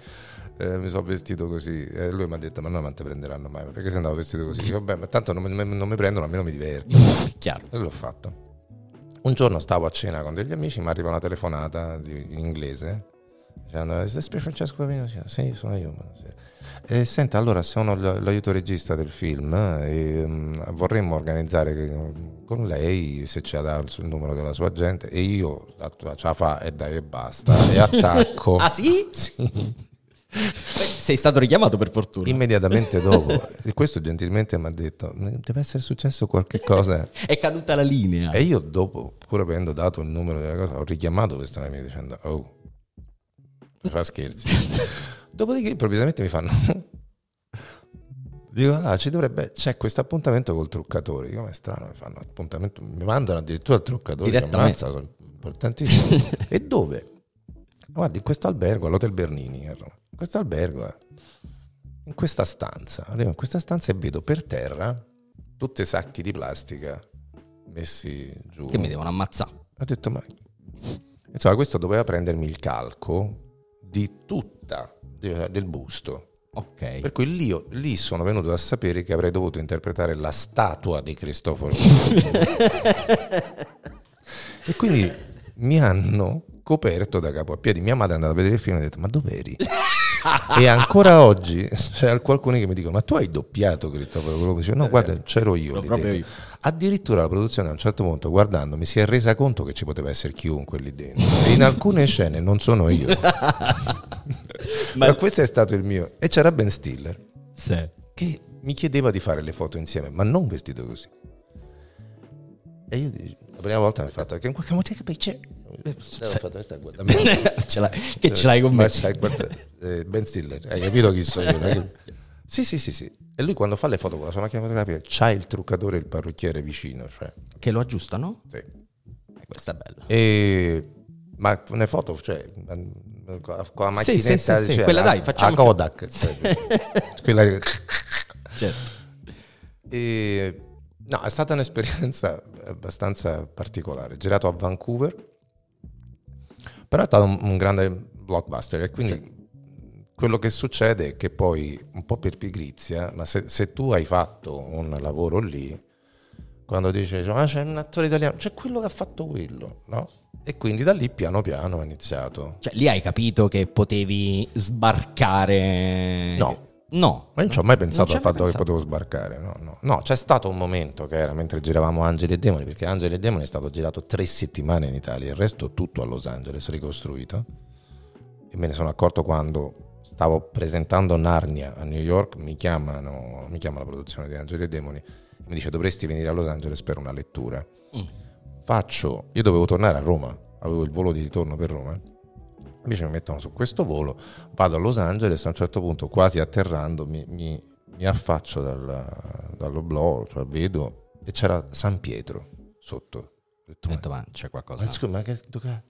[SPEAKER 2] Eh, mi sono vestito così e lui mi ha detto ma no non ti prenderanno mai perché sei andato vestito così Dico, vabbè ma tanto non mi, non mi prendono almeno mi diverto [LAUGHS]
[SPEAKER 1] Chiaro.
[SPEAKER 2] e l'ho fatto un giorno stavo a cena con degli amici mi arriva una telefonata di- in inglese dicendo is this Francesco Pavino? Sì sono io buonasera. e senta allora sono l'aiuto regista del film e mm, vorremmo organizzare con lei se ci dà il numero della sua agente e io ce la fa e dai e basta e [LAUGHS] attacco
[SPEAKER 1] Ah sì?
[SPEAKER 2] sì [LAUGHS]
[SPEAKER 1] Sei stato richiamato per fortuna.
[SPEAKER 2] Immediatamente [LAUGHS] dopo, e questo gentilmente mi ha detto: Deve essere successo qualche cosa.
[SPEAKER 1] È caduta la linea.
[SPEAKER 2] E io, dopo, pur avendo dato il numero della cosa, ho richiamato questo amico dicendo: Oh, mi fa scherzi. [LAUGHS] Dopodiché, improvvisamente mi fanno. Dico, allora ci dovrebbe. C'è questo appuntamento col truccatore. Dico, ma è strano, mi fanno appuntamento. Mi mandano addirittura al truccatore.
[SPEAKER 1] Direttamente.
[SPEAKER 2] ammazza, sono importantissimo. e dove? Guardi, in questo albergo, all'Hotel Bernini a Roma. Questo albergo, eh, in questa stanza, arrivo in questa stanza e vedo per terra tutti i sacchi di plastica messi giù.
[SPEAKER 1] Che mi devono ammazzare.
[SPEAKER 2] Ho detto, ma insomma, questo doveva prendermi il calco di tutta del busto.
[SPEAKER 1] Ok.
[SPEAKER 2] Per cui lì, lì sono venuto a sapere che avrei dovuto interpretare la statua di Cristoforo. [LAUGHS] e quindi mi hanno coperto da capo a piedi. Mia madre è andata a vedere il film e ha detto: Ma dov'eri? [LAUGHS] e ancora oggi c'è qualcuno che mi dicono: Ma tu hai doppiato Cristoforo Colombo? Dice, no, guarda, c'ero io.
[SPEAKER 1] Ero
[SPEAKER 2] lì
[SPEAKER 1] proprio
[SPEAKER 2] dentro."
[SPEAKER 1] io.
[SPEAKER 2] Addirittura la produzione a un certo punto, guardando, mi si è resa conto che ci poteva essere chiunque lì dentro. E in alcune scene non sono io. [LAUGHS] Ma questo è stato il mio. E c'era Ben Stiller
[SPEAKER 1] Sì.
[SPEAKER 2] che mi chiedeva di fare le foto insieme, ma non vestito così. E io dico, la prima volta mi ha fatto che in qualche modo che c'è. Ho fatto, "Aspetta, guarda,
[SPEAKER 1] Ce l'hai- che ce l'hai con me?
[SPEAKER 2] Guarda, eh, ben Stiller, hai capito chi sono io? Sì, sì, sì, sì. E lui quando fa le foto con la sua macchina fotografica c'ha il truccatore e il parrucchiere vicino. Cioè,
[SPEAKER 1] Che lo aggiustano?
[SPEAKER 2] sì.
[SPEAKER 1] Eh, questa è bella.
[SPEAKER 2] E, ma le foto, cioè, con la la
[SPEAKER 1] Sì, sì,
[SPEAKER 2] macchinetta,
[SPEAKER 1] sì, sì,
[SPEAKER 2] cioè,
[SPEAKER 1] quella
[SPEAKER 2] la-
[SPEAKER 1] dai, facciamo-
[SPEAKER 2] la Kodak. [LAUGHS] cioè, quella
[SPEAKER 1] Certo.
[SPEAKER 2] E, no, è stata un'esperienza abbastanza particolare. Girato a Vancouver, però è stato un, un grande blockbuster. E quindi quello che succede è che poi, un po' per pigrizia, ma se, se tu hai fatto un lavoro lì, quando dice ma c'è un attore italiano, c'è quello che ha fatto quello, no? E quindi da lì piano piano ho iniziato.
[SPEAKER 1] Cioè, lì hai capito che potevi sbarcare.
[SPEAKER 2] No,
[SPEAKER 1] No.
[SPEAKER 2] Ma io non ci ho mai pensato al fatto che
[SPEAKER 1] pensato.
[SPEAKER 2] potevo sbarcare. No, no. No, c'è stato un momento che era mentre giravamo Angeli e Demoni, perché Angeli e Demoni è stato girato tre settimane in Italia, il resto tutto a Los Angeles, ricostruito. E me ne sono accorto quando stavo presentando Narnia a New York, mi chiamano, mi chiama la produzione di Angeli e Demoni, e mi dice dovresti venire a Los Angeles per una lettura.
[SPEAKER 1] Mm.
[SPEAKER 2] Faccio, io dovevo tornare a Roma, avevo il volo di ritorno per Roma. Invece mi mettono su questo volo, vado a Los Angeles, a un certo punto, quasi atterrando, mi, mi- mi affaccio dal, dall'oblò, cioè vedo, e c'era San Pietro sotto. Ho detto,
[SPEAKER 1] Ho detto, ma c'è qualcosa.
[SPEAKER 2] ma scusa, ma che?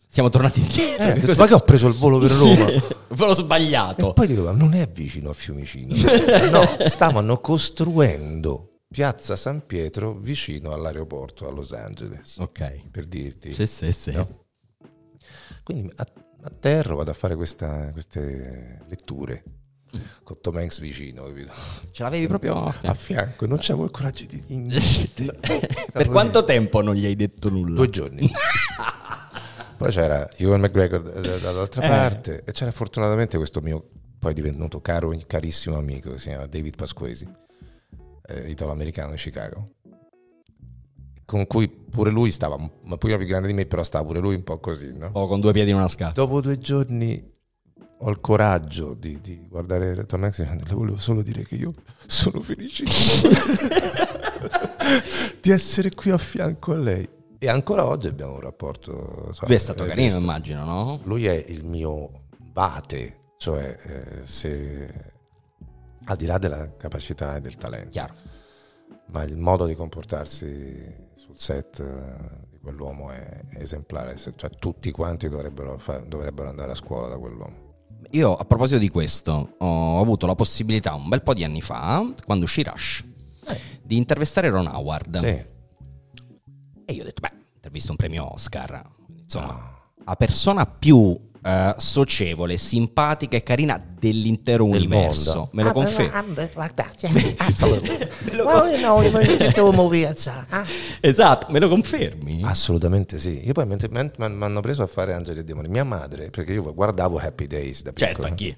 [SPEAKER 1] Siamo tornati indietro.
[SPEAKER 2] Eh, detto, ma che ho preso il volo per Roma? [LAUGHS]
[SPEAKER 1] Ve l'ho
[SPEAKER 2] E
[SPEAKER 1] sbagliato.
[SPEAKER 2] poi dico, ma non è vicino a Fiumicino. [LAUGHS] No, stavano costruendo Piazza San Pietro vicino all'aeroporto a Los Angeles,
[SPEAKER 1] Ok.
[SPEAKER 2] per dirti.
[SPEAKER 1] Sì, sì, sì.
[SPEAKER 2] No? Quindi a- atterro, vado a fare questa- queste letture con Tom Hanks vicino, capito?
[SPEAKER 1] Ce l'avevi proprio a
[SPEAKER 2] a
[SPEAKER 1] fianco.
[SPEAKER 2] non c'avevo il coraggio di dire [LAUGHS]
[SPEAKER 1] Per quanto tempo non gli hai detto nulla?
[SPEAKER 2] Due giorni. [LAUGHS] Poi c'era Ewan McGregor dall'altra
[SPEAKER 1] Eh.
[SPEAKER 2] parte e c'era fortunatamente questo mio poi divenuto caro, carissimo amico che si chiama David Pasquesi, eh, italo-americano di Chicago, con cui pure lui stava, un pochino più grande di me, però stava pure lui un po' così, no?
[SPEAKER 1] O con due piedi in una scatola.
[SPEAKER 2] Dopo due giorni ho il coraggio di, di guardare Hanks e le volevo solo dire che io sono felicissimo [LAUGHS] di essere qui a fianco a lei. E ancora oggi abbiamo un rapporto... insomma,
[SPEAKER 1] Lui è stato
[SPEAKER 2] eh,
[SPEAKER 1] carino,
[SPEAKER 2] questo.
[SPEAKER 1] immagino, no?
[SPEAKER 2] Lui è il mio bate, cioè eh, se al di là della capacità e del talento,
[SPEAKER 1] Chiaro.
[SPEAKER 2] ma il modo di comportarsi sul set eh, di quell'uomo è esemplare, Se- cioè tutti quanti dovrebbero, fa- dovrebbero andare a scuola da quell'uomo.
[SPEAKER 1] Io a proposito di questo ho avuto la possibilità un bel po' di anni fa, quando uscì Rush, di intervistare Ron Howard.
[SPEAKER 2] Sì.
[SPEAKER 1] E io ho detto, beh, intervista un premio Oscar. Insomma,
[SPEAKER 2] Ah.
[SPEAKER 1] la persona più eh, socievole, simpatica e carina dell'intero
[SPEAKER 2] Del
[SPEAKER 1] universo.
[SPEAKER 2] mondo.
[SPEAKER 1] Me lo
[SPEAKER 3] I'm-
[SPEAKER 1] confermo.
[SPEAKER 3] Like. Yes, [LAUGHS] well, you know, uh, uh,
[SPEAKER 1] Esatto, me lo confermi?
[SPEAKER 2] Assolutamente sì. Io poi mentre men- mi hanno preso a fare Angeli e Demoni, mia madre, perché io guardavo Happy Days da piccolo.
[SPEAKER 1] certo, anch'io.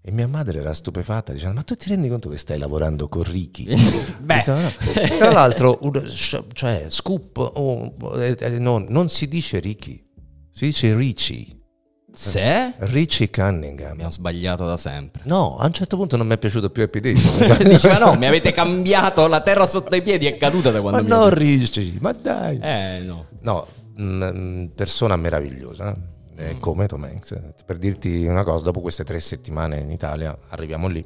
[SPEAKER 2] E mia madre era stupefatta dicendo: Ma tu ti rendi conto che stai lavorando con Ricky? [LAUGHS]
[SPEAKER 1] Beh.
[SPEAKER 2] Detto, "No, no." Tra l'altro, cioè, scoop, oh, eh, eh, no, non si dice Ricky, si dice Richie.
[SPEAKER 1] Se?
[SPEAKER 2] Richie Cunningham.
[SPEAKER 1] Abbiamo sbagliato da sempre.
[SPEAKER 2] No, a un certo punto non mi è piaciuto più Happy Days. [LAUGHS]
[SPEAKER 1] Diceva no, mi avete cambiato la terra sotto i piedi, è caduta da
[SPEAKER 2] ma
[SPEAKER 1] quando mi
[SPEAKER 2] no, Richie, ma dai.
[SPEAKER 1] Eh, no.
[SPEAKER 2] No, mm, persona meravigliosa, eh, come Tom Hanks. Per dirti una cosa, dopo queste tre settimane in Italia, arriviamo lì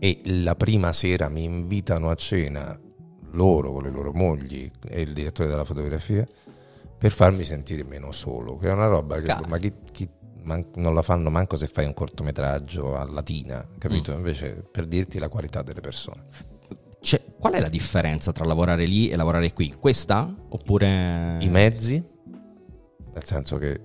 [SPEAKER 2] e la prima sera mi invitano a cena loro con le loro mogli e il direttore della fotografia per farmi sentire meno solo, che è una roba che ma chi, chi- man- non la fanno manco se fai un cortometraggio a latina, capito? Invece per dirti la qualità delle persone.
[SPEAKER 1] Cioè, qual è la differenza tra lavorare lì e lavorare qui? Questa? Oppure...
[SPEAKER 2] I mezzi, nel senso che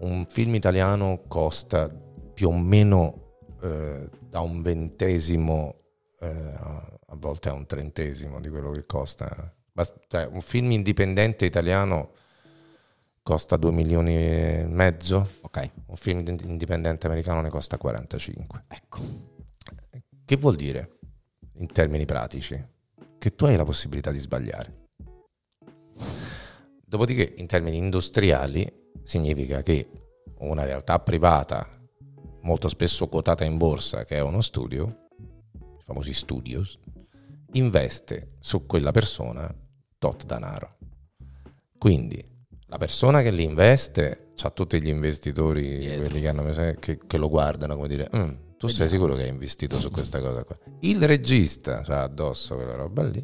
[SPEAKER 2] un film italiano costa più o meno eh, da un ventesimo eh, a volte a un trentesimo di quello che costa. Cioè, un film indipendente italiano costa 2 milioni e mezzo,
[SPEAKER 1] Ok,
[SPEAKER 2] un film di- indipendente americano ne costa 45.
[SPEAKER 1] ecco.
[SPEAKER 2] Che vuol dire in termini pratici? Che tu hai la possibilità di sbagliare. Dopodiché, in termini industriali, significa che una realtà privata, molto spesso quotata in borsa, che è uno studio, i famosi studios, investe su quella persona tot denaro. Quindi la persona che li investe ha tutti gli investitori, che, hanno, che, che lo guardano come dire, "Mm, tu sei sicuro che hai investito su questa cosa qua? Il regista ha addosso quella roba lì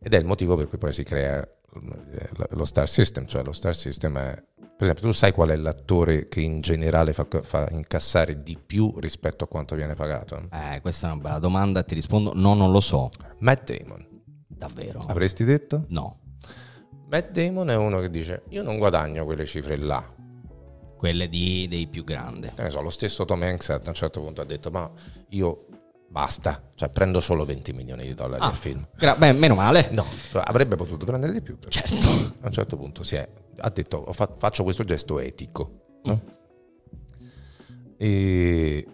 [SPEAKER 2] ed è il motivo per cui poi si crea eh, lo star system, cioè lo star system è, per esempio, tu sai qual è l'attore che in generale fa, fa incassare di più rispetto a quanto viene pagato?
[SPEAKER 1] Eh, questa è una bella domanda ti rispondo no, non lo so.
[SPEAKER 2] Matt Damon.
[SPEAKER 1] Davvero?
[SPEAKER 2] Avresti detto?
[SPEAKER 1] No.
[SPEAKER 2] Matt Damon è uno che dice io non guadagno quelle cifre là.
[SPEAKER 1] Quelle di, dei più grandi.
[SPEAKER 2] Che ne so, lo stesso Tom Hanks a un certo punto ha detto ma io basta, cioè prendo solo 20 milioni di dollari
[SPEAKER 1] Ah.
[SPEAKER 2] al film.
[SPEAKER 1] Gra- beh, meno male.
[SPEAKER 2] No, avrebbe potuto prendere di più. però.
[SPEAKER 1] Certo.
[SPEAKER 2] A un certo punto si è, ha detto "Ho fa- faccio questo gesto etico. no? E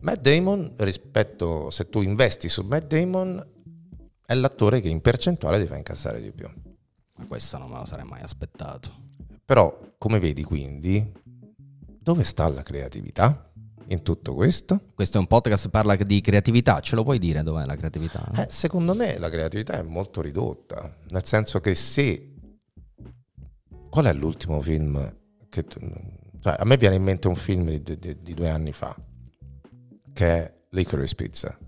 [SPEAKER 2] Matt Damon, rispetto se tu investi su Matt Damon, è l'attore che in percentuale ti fa incassare di più.
[SPEAKER 1] Ma questo non me lo sarei mai aspettato.
[SPEAKER 2] Però, come vedi quindi, dove sta la creatività in tutto questo?
[SPEAKER 1] Questo è un podcast che parla di creatività, ce lo puoi dire dov'è la creatività?
[SPEAKER 2] Eh, secondo me la creatività è molto ridotta, nel senso che se... Qual è l'ultimo film che... Cioè, a me viene in mente un film di, di, di due anni fa, che è Licorice Pizza,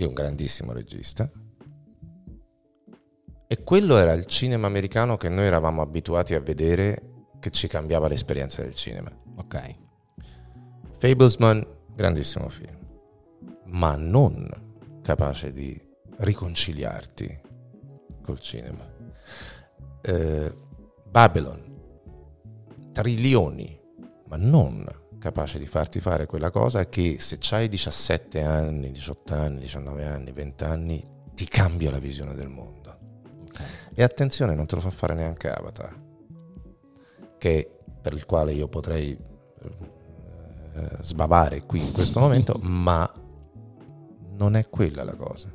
[SPEAKER 2] di un grandissimo regista. E quello era il cinema americano che noi eravamo abituati a vedere che ci cambiava l'esperienza del cinema.
[SPEAKER 1] Ok.
[SPEAKER 2] Fablesman, grandissimo film, ma non capace di riconciliarti col cinema. Eh, Babylon, trilioni, ma non capace di farti fare quella cosa che se hai 17 anni, 18 anni, 19 anni, 20 anni, ti cambia la visione del mondo.
[SPEAKER 1] Ok.
[SPEAKER 2] E attenzione, non te lo fa fare neanche Avatar, che per il quale io potrei eh, sbavare qui in questo [LAUGHS] momento, ma non è quella la cosa.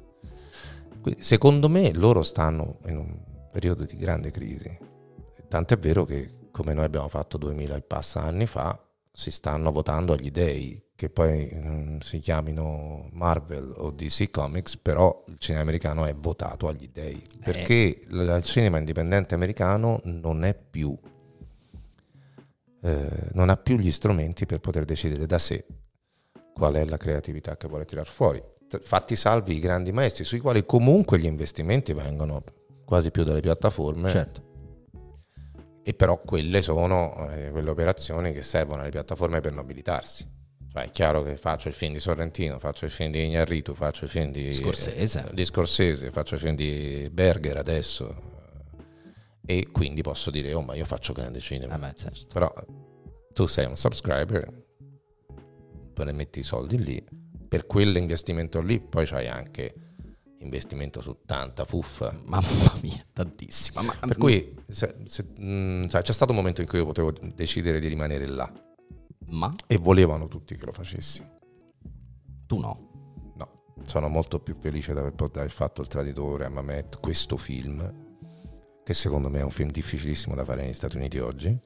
[SPEAKER 2] Quindi, secondo me loro stanno in un periodo di grande crisi. Tant'è vero che, come noi abbiamo fatto 2000 e passa anni fa, si stanno votando agli dei, che poi mm, si chiamino Marvel o DC Comics, però il cinema americano è votato agli dei, perché l- il cinema indipendente americano non è più, eh, non ha più gli strumenti per poter decidere da sé qual è la creatività che vuole tirar fuori. Fatti salvi i grandi maestri, sui quali comunque gli investimenti vengono quasi più dalle piattaforme,
[SPEAKER 1] Certo.
[SPEAKER 2] E però quelle sono eh, quelle operazioni che servono alle piattaforme per nobilitarsi. Cioè è chiaro che faccio il film di Sorrentino, faccio il film di Ignarritu, faccio il film di
[SPEAKER 1] Scorsese.
[SPEAKER 2] eh, di Scorsese, faccio il film di Berger adesso e quindi posso dire oh ma io faccio grande cinema.
[SPEAKER 1] Vabbè, certo.
[SPEAKER 2] Però tu sei un subscriber, poi ne metti i soldi lì, per quell'investimento lì poi c'hai anche investimento su tanta fuffa.
[SPEAKER 1] Mamma mia, tantissima. Ma,
[SPEAKER 2] Per cui se- se- mh, cioè, c'è stato un momento in cui io potevo decidere di rimanere là
[SPEAKER 1] ma
[SPEAKER 2] e volevano tutti che lo facessi.
[SPEAKER 1] tu no.
[SPEAKER 2] No, sono molto più felice di aver, di aver fatto Il Traditore a Mamet, questo film, che secondo me è un film difficilissimo da fare negli Stati Uniti oggi,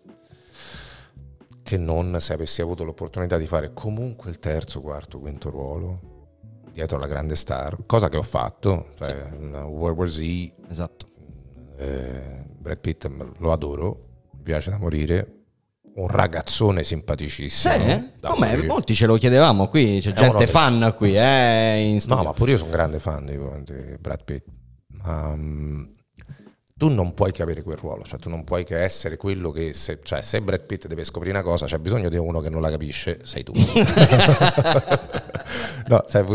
[SPEAKER 2] che non se avessi avuto l'opportunità di fare comunque il terzo, quarto, quinto ruolo dietro la grande star, cosa che ho fatto, cioè, World War Z,
[SPEAKER 1] Esatto.
[SPEAKER 2] eh, Brad Pitt m- lo adoro, mi piace da morire, un ragazzone simpaticissimo.
[SPEAKER 1] Sì?
[SPEAKER 2] morire.
[SPEAKER 1] Molti ce lo chiedevamo qui, c'è
[SPEAKER 2] È
[SPEAKER 1] gente fan qui, eh, in
[SPEAKER 2] No, ma pure io sono un grande fan di, di Brad Pitt. Mm, tu non puoi che avere quel ruolo, cioè tu non puoi che essere quello che se, cioè, se Brad Pitt deve scoprire una cosa, c'è bisogno di uno che non la capisce, sei tu. [LAUGHS] no, sai,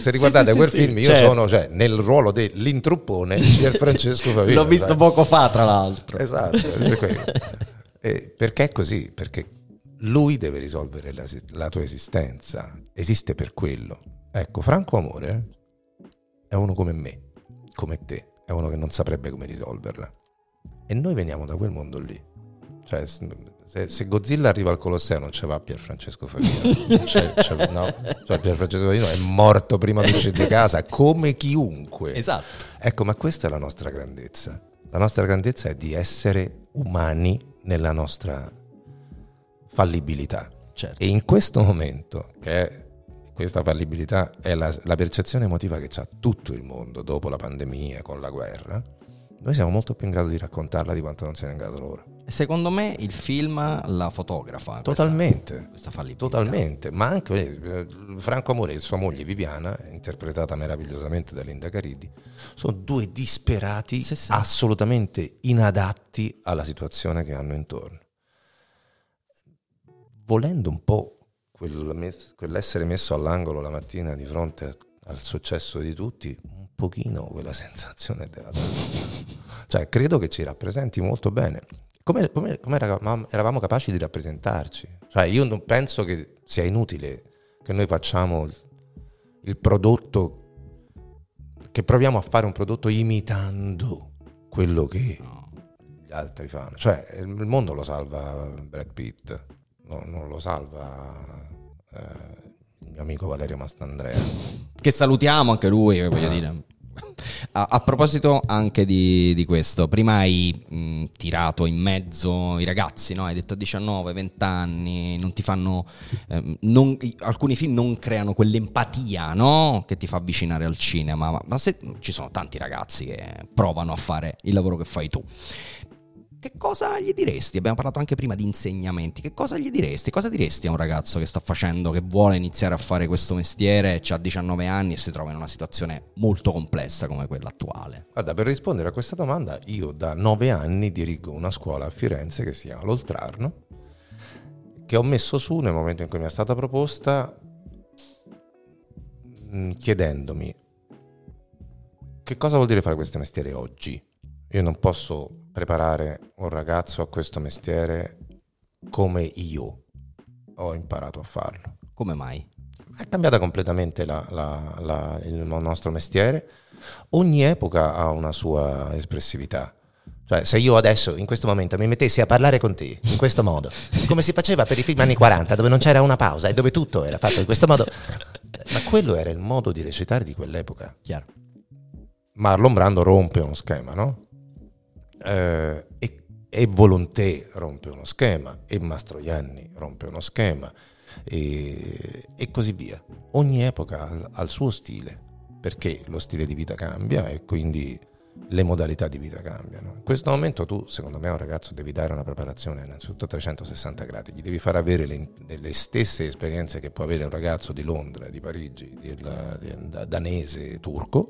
[SPEAKER 2] se riguardate
[SPEAKER 1] sì,
[SPEAKER 2] quel
[SPEAKER 1] sì,
[SPEAKER 2] film,
[SPEAKER 1] sì,
[SPEAKER 2] io
[SPEAKER 1] certo.
[SPEAKER 2] sono cioè, nel ruolo dell'intruppone di Francesco Favino.
[SPEAKER 1] L'ho visto
[SPEAKER 2] sai.
[SPEAKER 1] poco fa, tra l'altro.
[SPEAKER 2] Esatto, per [LAUGHS] perché è così? Perché lui deve risolvere la, la tua esistenza, esiste per quello. Ecco, Franco Amore è uno come me, come te, è uno che non saprebbe come risolverla. E noi veniamo da quel mondo lì. Cioè, se, se Godzilla arriva al Colosseo non ce va Pier Francesco Favino. C'è- c'è- no? Cioè, Pier Francesco Favino è morto prima di uscire di casa, come chiunque.
[SPEAKER 1] Esatto.
[SPEAKER 2] Ecco, ma questa è la nostra grandezza. La nostra grandezza è di essere umani nella nostra fallibilità.
[SPEAKER 1] Certo.
[SPEAKER 2] E in questo momento, che è, questa fallibilità è la, la percezione emotiva che c'ha tutto il mondo dopo la pandemia, con la guerra, noi siamo molto più in grado di raccontarla di quanto non siano in grado loro.
[SPEAKER 1] Secondo me il film la fotografa. questa-
[SPEAKER 2] Totalmente.
[SPEAKER 1] Questa, fallibilità.
[SPEAKER 2] Totalmente, ma anche eh, Franco Amore e sua moglie Viviana, interpretata meravigliosamente da Linda Caridi, sono due disperati
[SPEAKER 1] Sì, sì.
[SPEAKER 2] assolutamente inadatti alla situazione che hanno intorno. Volendo un po' quell'essere messo all'angolo la mattina di fronte al successo di tutti, un pochino quella [LAUGHS] sensazione della Cioè, credo che ci rappresenti molto bene. Come, come- come eravamo, capaci di rappresentarci? Cioè, io non penso che sia inutile che noi facciamo il, prodotto, che proviamo a fare un prodotto imitando quello che gli altri fanno. Cioè, il mondo lo salva Brad Pitt, no- non lo salva eh, mio amico Valerio Mastandrea.
[SPEAKER 1] Che salutiamo anche lui, voglio dire. A, a proposito anche di, di questo, prima hai mh, tirato in mezzo i ragazzi, no? hai detto 19, 20 anni, non ti fanno, ehm, non- alcuni film non creano quell'empatia no? che ti fa avvicinare al cinema, ma, ma se ci sono tanti ragazzi che provano a fare il lavoro che fai tu. Che cosa gli diresti? Abbiamo parlato anche prima di insegnamenti. Che cosa gli diresti? Cosa diresti a un ragazzo che sta facendo, che vuole iniziare a fare questo mestiere, ha 19 anni e si trova in una situazione molto complessa come quella attuale?
[SPEAKER 2] Guarda, per rispondere a questa domanda, io da nove anni dirigo una scuola a Firenze che si chiama L'Oltrarno, che ho messo su nel momento in cui mi è stata proposta, chiedendomi che cosa vuol dire fare questo mestiere oggi. Io non posso preparare un ragazzo a questo mestiere come io ho imparato a farlo.
[SPEAKER 1] Come mai?
[SPEAKER 2] È cambiata completamente la- la- la- il nostro mestiere. Ogni epoca ha una sua espressività. Cioè, se io adesso, in questo momento, mi mettessi a parlare con te in questo modo, [LAUGHS] come si faceva per i film anni 40, dove non c'era una pausa e dove tutto era fatto in questo modo, ma quello era il modo di recitare di quell'epoca.
[SPEAKER 1] Chiaro.
[SPEAKER 2] Marlon Brando rompe uno schema, no? Eh, e, e Volonté rompe uno schema, e Mastroianni rompe uno schema, e, e così via. Ogni epoca ha, ha il suo stile, perché lo stile di vita cambia e quindi le modalità di vita cambiano. In questo momento tu, secondo me, a un ragazzo devi dare una preparazione innanzitutto a 360 gradi, gli devi far avere le, le stesse esperienze che può avere un ragazzo di Londra, di Parigi, di, di- da- danese, turco,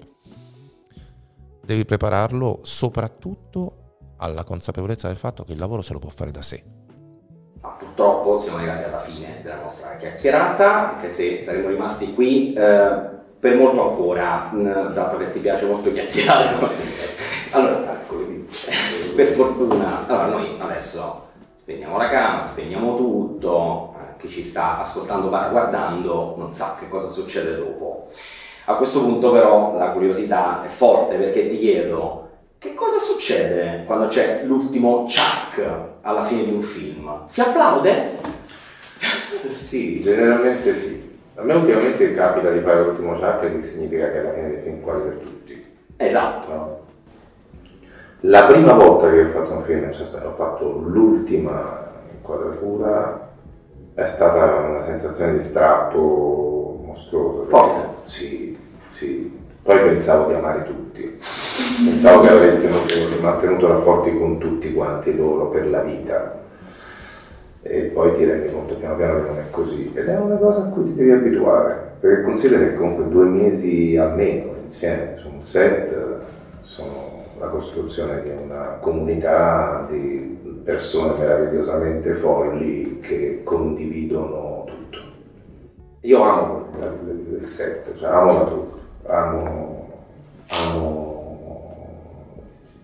[SPEAKER 2] devi prepararlo soprattutto alla consapevolezza del fatto che il lavoro se lo può fare da sé.
[SPEAKER 4] Ma purtroppo siamo arrivati alla fine della nostra chiacchierata, anche se saremmo rimasti qui eh, per molto ancora, mh, dato che ti piace molto chiacchierare. no? allora, [LAUGHS] per fortuna, allora noi adesso spegniamo la camera, spegniamo tutto, eh, chi ci sta ascoltando, guardando, non sa che cosa succede dopo. A questo punto però la curiosità è forte perché ti chiedo che cosa succede quando c'è l'ultimo chuck alla fine di un film? Si applaude? [LAUGHS]
[SPEAKER 2] Sì, generalmente sì. A me ultimamente capita di fare l'ultimo chuck che significa che è la fine del film quasi per tutti.
[SPEAKER 4] Esatto.
[SPEAKER 2] no? La prima volta che ho fatto un film, cioè ho fatto l'ultima inquadratura, è stata una sensazione di strappo mostruoso.
[SPEAKER 4] Forte.
[SPEAKER 2] Sì, sì. Poi pensavo di amare tutti. Pensavo che avrei tenuto- mantenuto rapporti con tutti quanti loro per la vita. E poi ti rendi conto piano piano che non è così. Ed è una cosa a cui ti devi abituare. Perché considera che comunque due mesi almeno insieme su un set sono la costruzione di una comunità di persone meravigliosamente folli che condividono tutto. Io amo del set, cioè amo la troupe, amo, amo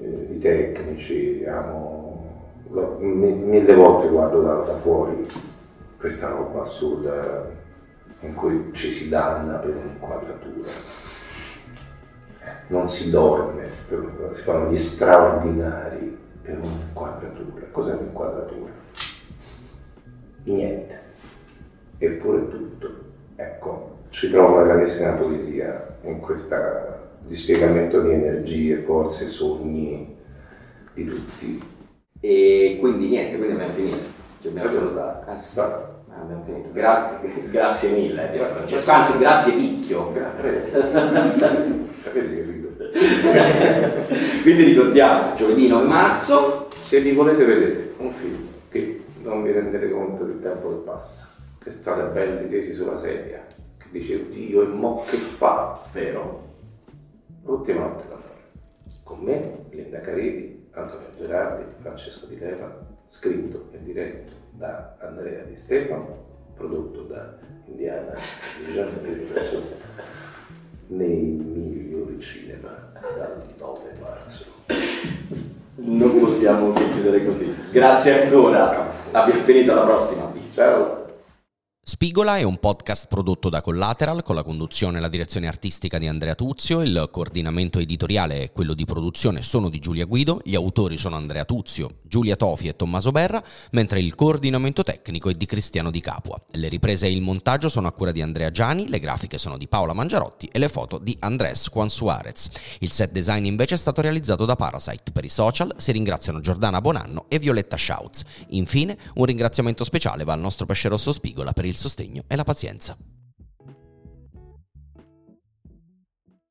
[SPEAKER 2] eh, i tecnici, amo, lo- mi- mille volte guardo da, da fuori questa roba assurda in cui ci si danna per un'inquadratura. Non si dorme, per si fanno gli straordinari per un'inquadratura. Cos'è un'inquadratura? Niente eppure tutto. Ecco, ci trovo una grandissima poesia in questo dispiegamento di energie, forze, sogni di tutti.
[SPEAKER 4] E quindi niente, quindi abbiamo finito. Ci dobbiamo
[SPEAKER 2] Esatto.
[SPEAKER 4] salutare. Eh, sì. Ah, Abbiamo finito. Gra- [LAUGHS] grazie mille, Pier Francesco. Anzi, grazie Picchio. [LAUGHS]
[SPEAKER 2] Sapete che rido? [LAUGHS]
[SPEAKER 4] Quindi ricordiamo, giovedì 9 marzo,
[SPEAKER 2] Se vi volete vedere un film che non vi rendete conto del tempo che passa, che state belli tesi sulla sedia, che dice oddio e mo che fa,
[SPEAKER 4] vero?
[SPEAKER 2] L'ultima notte d'amore. Con me, Linda Caridi, Antonio Gerardi, Francesco Di Leva, scritto e diretto da Andrea Di Stefano, prodotto da Indiana nei migliori cinema dal 9 marzo.
[SPEAKER 4] Non possiamo che chiudere così. Grazie ancora. Abbiamo finito alla prossima.
[SPEAKER 2] Ciao!
[SPEAKER 1] Spigola è un podcast prodotto da Collateral con la conduzione e la direzione artistica di Andrea Tuzio, il coordinamento editoriale e quello di produzione sono di Giulia Guido, gli autori sono Andrea Tuzio, Giulia Tofi e Tommaso Berra, mentre il coordinamento tecnico è di Cristiano Di Capua. Le riprese e il montaggio sono a cura di Andrea Giani, le grafiche sono di Paola Mangiarotti e le foto di Andrés Juan Suarez. Il set design invece è stato realizzato da Parasite. Per i social si ringraziano Giordana Bonanno e Violetta Schautz. Infine, un ringraziamento speciale va al nostro pesce rosso Spigola per il sostegno e la pazienza.